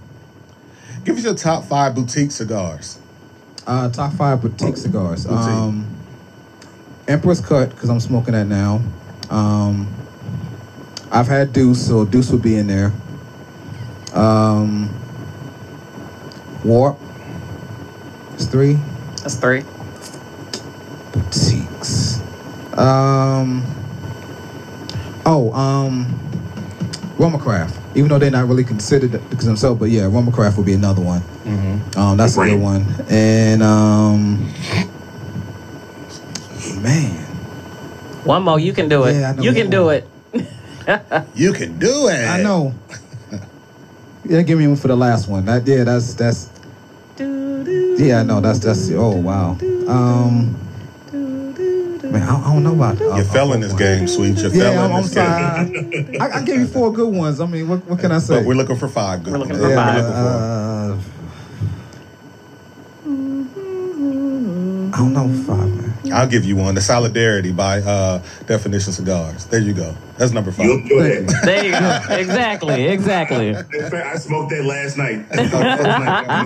give us your top five boutique cigars. Uh, top five boutique cigars. Boutique. Um, Empress Cut because I'm smoking that now. Um, I've had Deuce, so Deuce would be in there. Um, Warp. It's three That's three. boutiques. Um. Oh, um, Romacraft. Even though they're not really considered because themselves, but yeah, Romacraft would be another one. Mm-hmm. Um, that's a Right. good one. And um, man, One more, you can do it. Yeah, I know you one can do more. it. You can do it. I know. Yeah, give me one for the last one. That yeah, that's that's yeah, I know that's that's oh wow. Um, man, I, I don't know about. You fell in this game, sweet. You fell Yeah, in I'm, I'm this sorry. game. I, I, I gave you four good ones. I mean, what what can I say? But we're looking for five good We're ones. looking for That's what five. looking for. uh, I don't know five, man. I'll give you one. The Solidarity by uh, Definition Cigars. There you go. That's number 5 You'll enjoy that. There you go. exactly, exactly. In fact, I smoked that last night. Last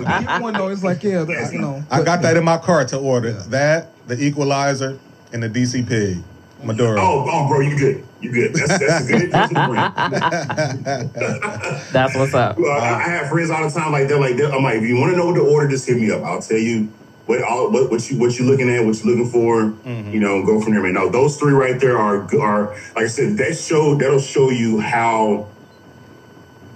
night. One though. It's like yeah, that, you know. I got that in my car to order. That, the Equalizer, and the DCP. Maduro. Oh, oh, bro, you good. You good. That's, that's a good addition to. That's what's up. Well, I, I have friends all the time like they're like they're, I'm like if you want to know what to order, just hit me up. I'll tell you what all what, what you what you're looking at, what you're looking for. You know, go from there, man. Now those three right there are are like I said that show that'll show you how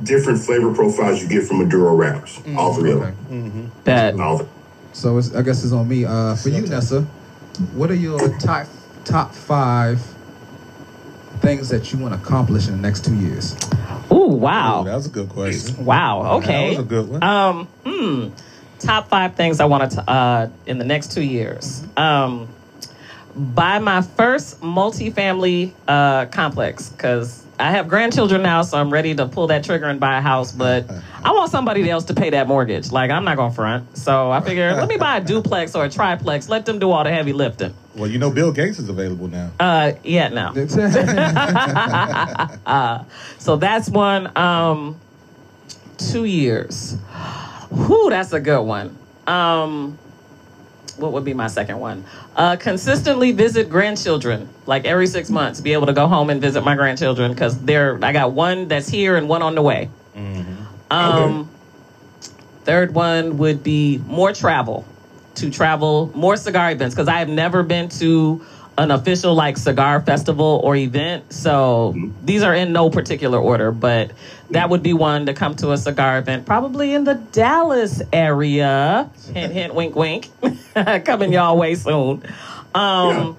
different flavor profiles you get from Maduro wrappers. All three of Okay. them. That All th- So it's, I guess it's on me. Uh, for you, Nessa, what are your top top five things that you want to accomplish in the next two years? ooh, Ooh, wow. that was a good question. Wow. Okay. That was a good one. Um, hmm. Top five things I wanted to uh in the next two years. Um, buy my first multifamily uh complex because I have grandchildren now, so I'm ready to pull that trigger and buy a house. But I want somebody else to pay that mortgage. Like I'm not gonna front, so I figure let me buy a duplex or a triplex. Let them do all the heavy lifting. well, you know Bill Gates is available now. Uh, yeah, no. So that's one. Um, two years. Whew, that's a good one. Um, what would be my second one? Uh, consistently visit grandchildren, like every six months. Be able to go home and visit my grandchildren because they're. I got one that's here and one on the way. Um, third one would be more travel. To travel more cigar events because I have never been to an official like cigar festival or event. So these are in no particular order, but that would be one to come to a cigar event, probably in the Dallas area. Hint, hint, wink, wink. Coming y'all way soon. Um,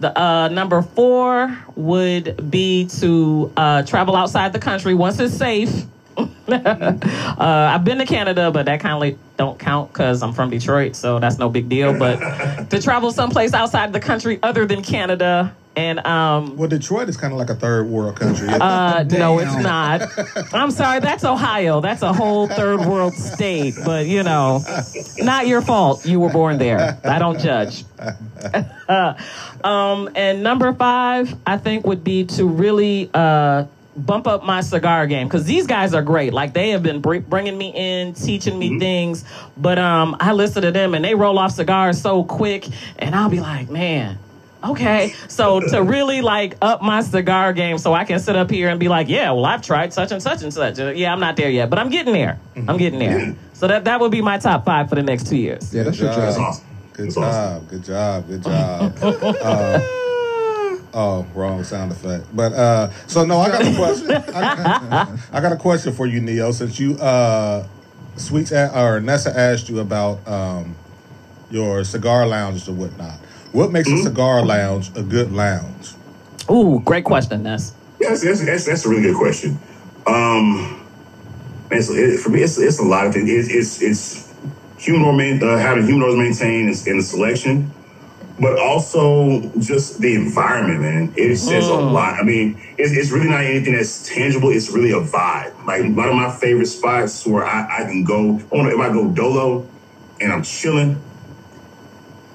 the uh, number four would be to uh, travel outside the country once it's safe. uh, I've been to Canada, but that kind of don't count because I'm from Detroit, so that's no big deal. But to travel someplace outside the country other than Canada, and um, Well, Detroit is kind of like a third world country. uh, no, it's not. I'm sorry, that's Ohio. That's a whole third world state. But you know, not your fault. You were born there. I don't judge. um, and number five, I think, would be to really uh, bump up my cigar game because these guys are great. Like they have been br- bringing me in, teaching me things. But um, I listen to them and they roll off cigars so quick, and I'll be like, man. Okay, so to really like up my cigar game, so I can sit up here and be like, yeah, well, I've tried such and such and such. Uh, Yeah, I'm not there yet, but I'm getting there. I'm getting there. So that that would be my top five for the next two years. Yeah, that's your Good choice. job. awesome. Good That's job. awesome. Good job. Good job. uh, oh, wrong sound effect. But uh, so no, I got a question. I, I got a question for you, Neo. Since you uh, Sweets or Nessa asked you about um, your cigar lounges or whatnot. What makes a cigar lounge a good lounge? Ooh, great question, Ness. Yes, that's, that's, that's a really good question. Um, it's, it, for me, it's, it's a lot of things. It's it's, it's humidor main, uh, having humidors maintained in, in the selection, but also just the environment, man. It says a lot. I mean, it's, it's really not anything that's tangible. It's really a vibe. Like one of my favorite spots where I, I can go. I want If I go dolo and I'm chilling,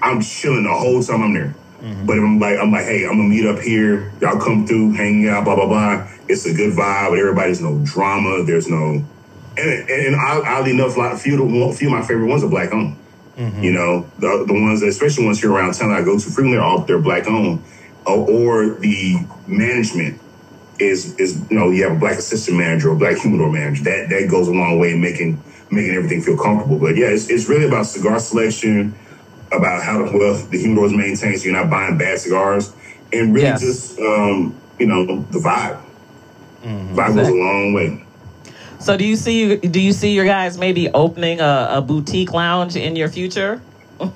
I'm chilling the whole time I'm there. Mm-hmm. But if I'm like, I'm like, hey, I'm gonna meet up here. Y'all come through, hang out, blah blah blah. It's a good vibe. Everybody's no drama. There's no, and and, and oddly enough, a few of the, few of my favorite ones are black owned. Mm-hmm. You know, the the ones, that, especially ones here around town I go to frequently, are all they're black owned, or, or the management is is you know you have a black assistant manager or black humidor manager. That that goes a long way in making making everything feel comfortable. But yeah, it's it's really about cigar selection about how the, well the humidor is maintained, so you're not buying bad cigars, and really Yes. just um, you know the vibe. Vibe goes a long way. So do you see do you see your guys maybe opening a, a boutique lounge in your future?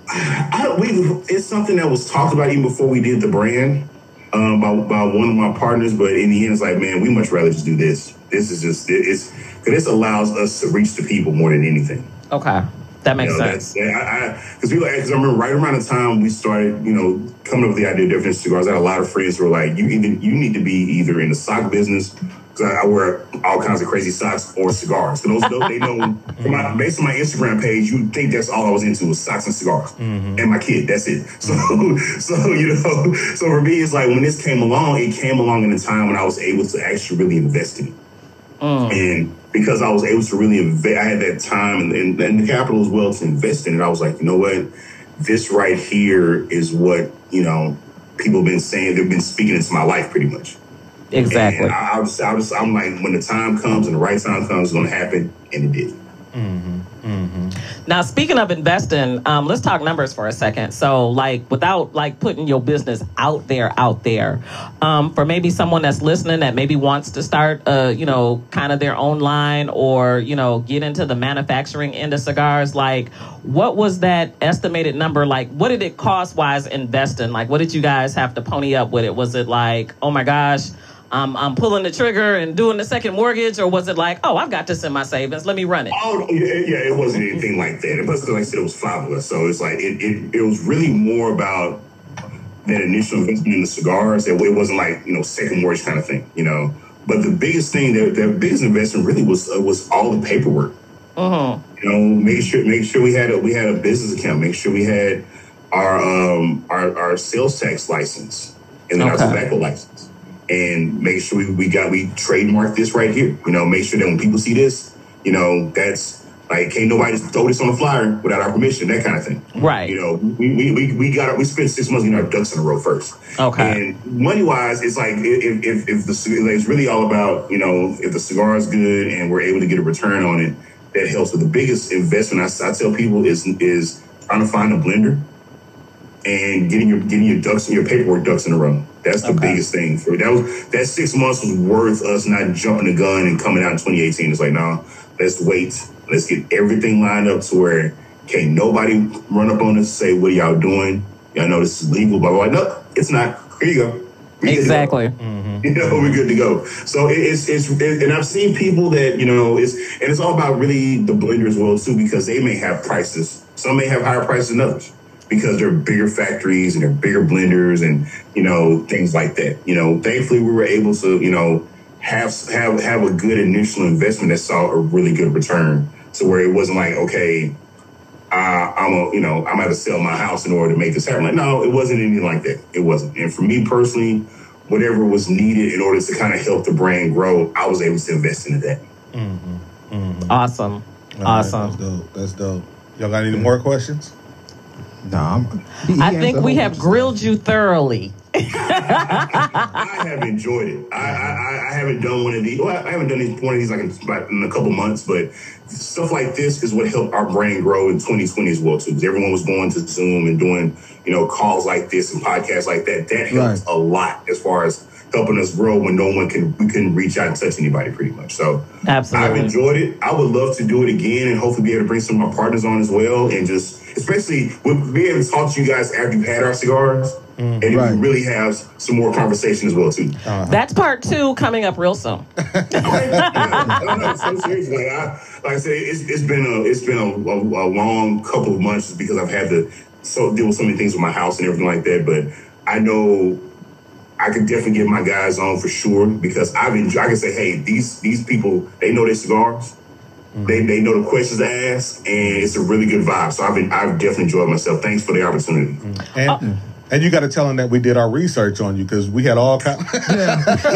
I, we, it's something that was talked about even before we did the brand um, by, by one of my partners. But in the end, it's like, man, we much rather just do this. This is just it's because this allows us to reach the people more than anything. Okay, that makes You know, sense. because people. Because I remember right around the time we started, you know, coming up with the idea of different cigars. I had a lot of friends who were like, "You either you need to be either in the sock business." Because I, I wear all kinds of crazy socks or cigars. So those, those they know from my, based on my Instagram page, you think that's all I was into was socks and cigars mm-hmm. and my kid. That's it. So, mm-hmm. so you know, so for me, it's like when this came along, it came along in a time when I was able to actually really invest in it. Mm. And because I was able to really invest, I had that time and, and, and the capital as well to invest in it. I was like, you know what? This right here is what, you know, people have been saying. They've been speaking into my life pretty much. Exactly. And I, I was, I was, I'm like, when the time comes and the right time comes, it's going to happen. And it did. Mm-hmm. Now, speaking of investing, um, let's talk numbers for a second. So, like, without like putting your business out there, out there, um, for maybe someone that's listening that maybe wants to start, uh, you know, kind of their own line or you know get into the manufacturing end of cigars. Like, what was that estimated number? Like, what did it cost wise investing? Like, what did you guys have to pony up with it? Was it like, oh my gosh? I'm, I'm pulling the trigger and doing the second mortgage, or was it like, oh, I've got this in my savings, let me run it? Oh yeah, yeah, it wasn't anything like that. Plus, like I said, it was five of us, so it's like it, it, it was really more about that initial investment in the cigars. It, it wasn't like you know second mortgage kind of thing, you know. But the biggest thing, the, the biggest investment really was uh, was all the paperwork. Mm-hmm. You know, make sure make sure we had a we had a business account. Make sure we had our um our, our sales tax license and then Okay. our tobacco license, and make sure we, we got we trademark this right here. You know, make sure that when people see this, you know, that's like can't nobody just throw this on the flyer without our permission, that kind of thing. Right. You know, we we we, we got we spent six months getting our ducks in a row first. Okay. And money wise, it's like if if if the like, it's really all about you know if the cigar is good and we're able to get a return on it, that helps. But the biggest investment I, I tell people is is trying to find a blender and getting your getting your ducks and your paperwork ducks in a row. That's the Okay. biggest thing for that was that six months was worth us not jumping the gun and coming out in 2018. It's like no, let's wait, let's get everything lined up to where can't nobody run up on us and say what y'all doing. Y'all know this is legal, blah blah. blah. No, it's not. Here you go. We good to go. Exactly. Mm-hmm. You know, we're good to go. So it, it's it's it, and I've seen people that you know it's and it's all about really the blender as well too because they may have prices. Some may have higher prices than others because they're bigger factories and they're bigger blenders and you know things like that. You know, thankfully we were able to you know have have have a good initial investment that saw a really good return. to where it wasn't like okay. Uh, I'm a, you know, I'm gonna have to sell my house in order to make this happen. Like, no, it wasn't anything like that. It wasn't. And for me personally, whatever was needed in order to kind of help the brand grow, I was able to invest into that. Awesome. All right, Awesome. that's dope. That's dope. Y'all got any more questions? Nah, I'm, he- he I think we have grilled you thoroughly. I have enjoyed it. I, I, I haven't done one of these. Well, I haven't done one of these like in, like in a couple months, but stuff like this is what helped our brand grow in 2020 as well too. Because everyone was going to Zoom and doing you know calls like this and podcasts like that. That helped Right. a lot as far as helping us grow when no one can we couldn't reach out and touch anybody pretty much. So I've enjoyed it. I would love to do it again and hopefully be able to bring some of my partners on as well and just especially with being able to talk to you guys after you've had our cigars mm. and if Right. we really have some more conversation as well too. Uh-huh. That's part two coming up real soon. yeah, no, no, so seriously, like I, like I said, it's, it's been a it's been a, a, a long couple of months because I've had to so deal with so many things with my house and everything like that. But I know I can definitely get my guys on for sure because I've enjoyed. I can say, hey, these these people they know their cigars. They, they know the questions to ask, and it's a really good vibe. So I've been I've definitely enjoyed myself. Thanks for the opportunity. And uh, and you got to tell them that we did our research on you because we had all kind.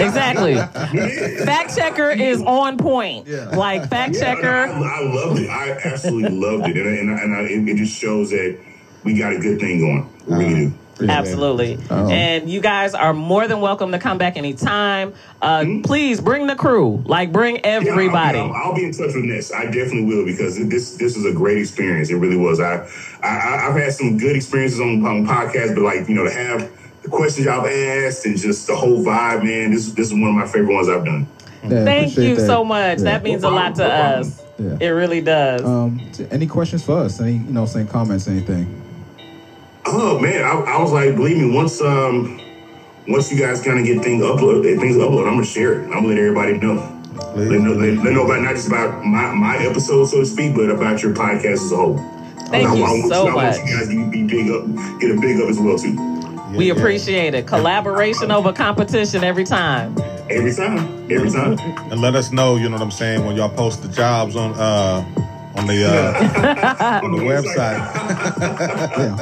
Exactly. Fact checker is on point. Yeah. Like fact Yeah, checker. I, I loved it. I absolutely loved it, and, and, and I, it, it just shows that we got a good thing going. We uh, really do. Absolutely. Oh. And you guys are more than welcome to come back anytime. Uh, Please bring the crew. Like bring Yeah, I'll- everybody. I'll, I'll be in touch with Ness. I definitely will because this this is a great experience. It really was. I, I I've had some good experiences on, on podcasts, but like you know to have the questions y'all have asked and just the whole vibe, man. This this is one of my favorite ones I've done. Yeah, Thank you that. so much. Yeah. That means a lot to us. Yeah. It really does. Um, any questions for us? Any, you know, saying comments, anything? Oh man, I, I was like, believe me, once um, once you guys kind of get things uploaded, things uploaded, I'm gonna share it. I'm gonna let everybody know. Let know, let, let know about not just about my, my episode, so to speak, but about your podcast as a whole. Thank I, you I want, so I much. want you guys to be big up, get a big up as well too. we Yeah, yeah. appreciate it. Collaboration over competition every time. Every time, every time. And let us know, you know what I'm saying, when y'all post the jobs on uh on the uh on the website. Yeah.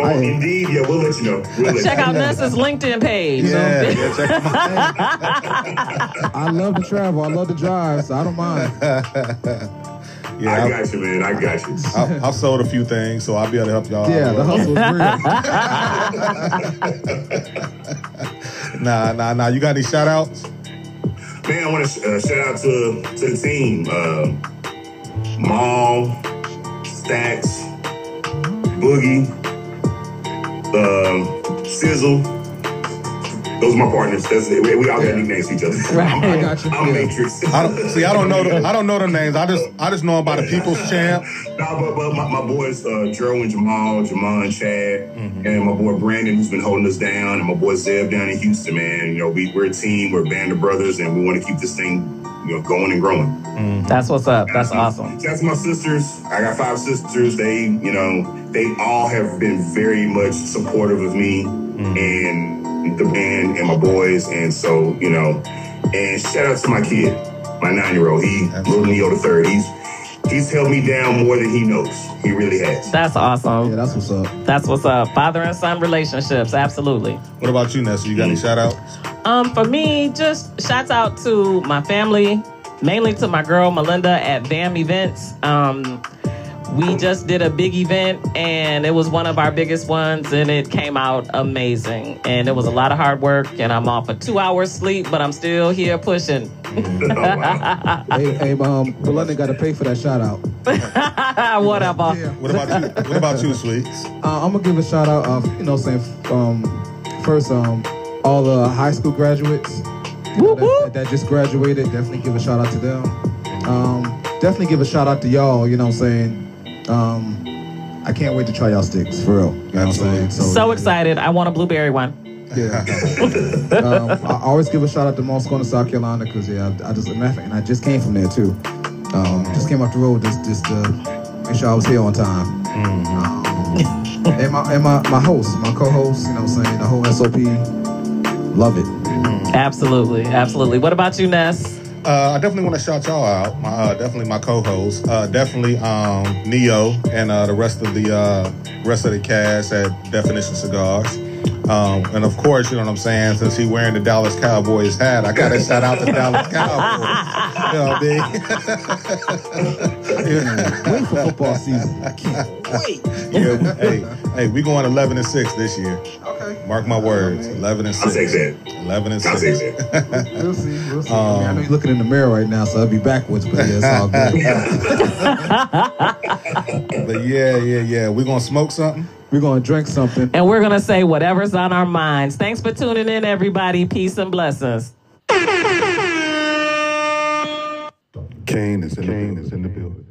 Oh, indeed, yeah, we'll let you know. We'll let Check you out know. Nessa's LinkedIn page. Yeah, yeah, check them out. I love to travel. I love to drive, so I don't mind. Yeah, I I, got you, man. I got you. I, I've sold a few things, so I'll be able to help y'all. Yeah, the hustle is real. Nah, nah, nah. You got any shout outs? Man, I want to uh, shout out to to the team, uh, Maul, Stacks, Boogie, um, Sizzle. Those are my partners. That's it. We, we all got nicknames for each other. Right. I'm, I got you. I'm Yeah. Matrix. I don't see. I don't know. The, I don't know the names. I just I just know about the People's Champ. No, but, but my, my boys, uh, Joe and Jamal, Jamal and Chad, and my boy Brandon, who's been holding us down, and my boy Zeb down in Houston, man. You know, we, we're a team, we're a band of brothers, and we want to keep this thing, you know, going and growing. Mm-hmm. That's what's up. That's awesome. That's my sisters. I got five sisters. They, you know, they all have been very much supportive of me mm-hmm. and the band and my boys. And so, you know, and shout out to my kid, my nine year old. He, little Neo the third. He's, he's held me down more than he knows. He really has. That's awesome. Yeah, that's what's up. That's what's up. Father and son relationships. Absolutely. What about you, Nessa? You got any shout outs? Um, for me, just shouts out to my family, mainly to my girl Melinda at BAM Events. Um, we just did a big event and it was one of our biggest ones and it came out amazing. And it was a lot of hard work and I'm off a two hours sleep, but I'm still here pushing. Oh, wow. Hey, hey, um, Belinda got to pay for that shout out. Whatever. Yeah. What about you? What about you, sweets? Uh, I'm gonna give a shout out of you know saying um, first um, all the high school graduates you know, Woo, woo. that, that just graduated. Definitely give a shout out to them. Um, definitely give a shout out to y'all. You know what I'm saying? Um, I can't wait to try y'all sticks for real. You know what I'm saying? Absolutely. So excited. I want a blueberry one. Yeah. um, I always give a shout out to Moscone, South Carolina, because yeah, I, I just matter and I just came from there too. Um, just came off the road just just to make sure I was here on time. Um, and my and my, my host, my co-host, you know what I'm saying, the whole SOP, love it. Absolutely. Absolutely. What about you, Ness? Uh, I definitely want to shout y'all out. My, uh, definitely my co-host. Uh, definitely um, Neo and uh, the rest of the uh, rest of the cast at Definition Cigars. Um, and of course, you know what I'm saying. Since he wearing the Dallas Cowboys hat, I gotta shout out the Dallas Cowboys. You know what I mean? Wait for football season. Wait. yeah, hey, hey, we going 11 and six this year. Okay. Mark my words, 11 and I'll take six. that. 11 and I'll take six. that. We'll see. We'll see. I, mean, I know you're looking in the mirror right now, so I'll be backwards, but yeah, it's all good. But yeah, yeah, yeah. We gonna smoke something. We're gonna drink something. And we're going to say whatever's on our minds. Thanks for tuning in, everybody. Peace and blessings. Kane is in the building.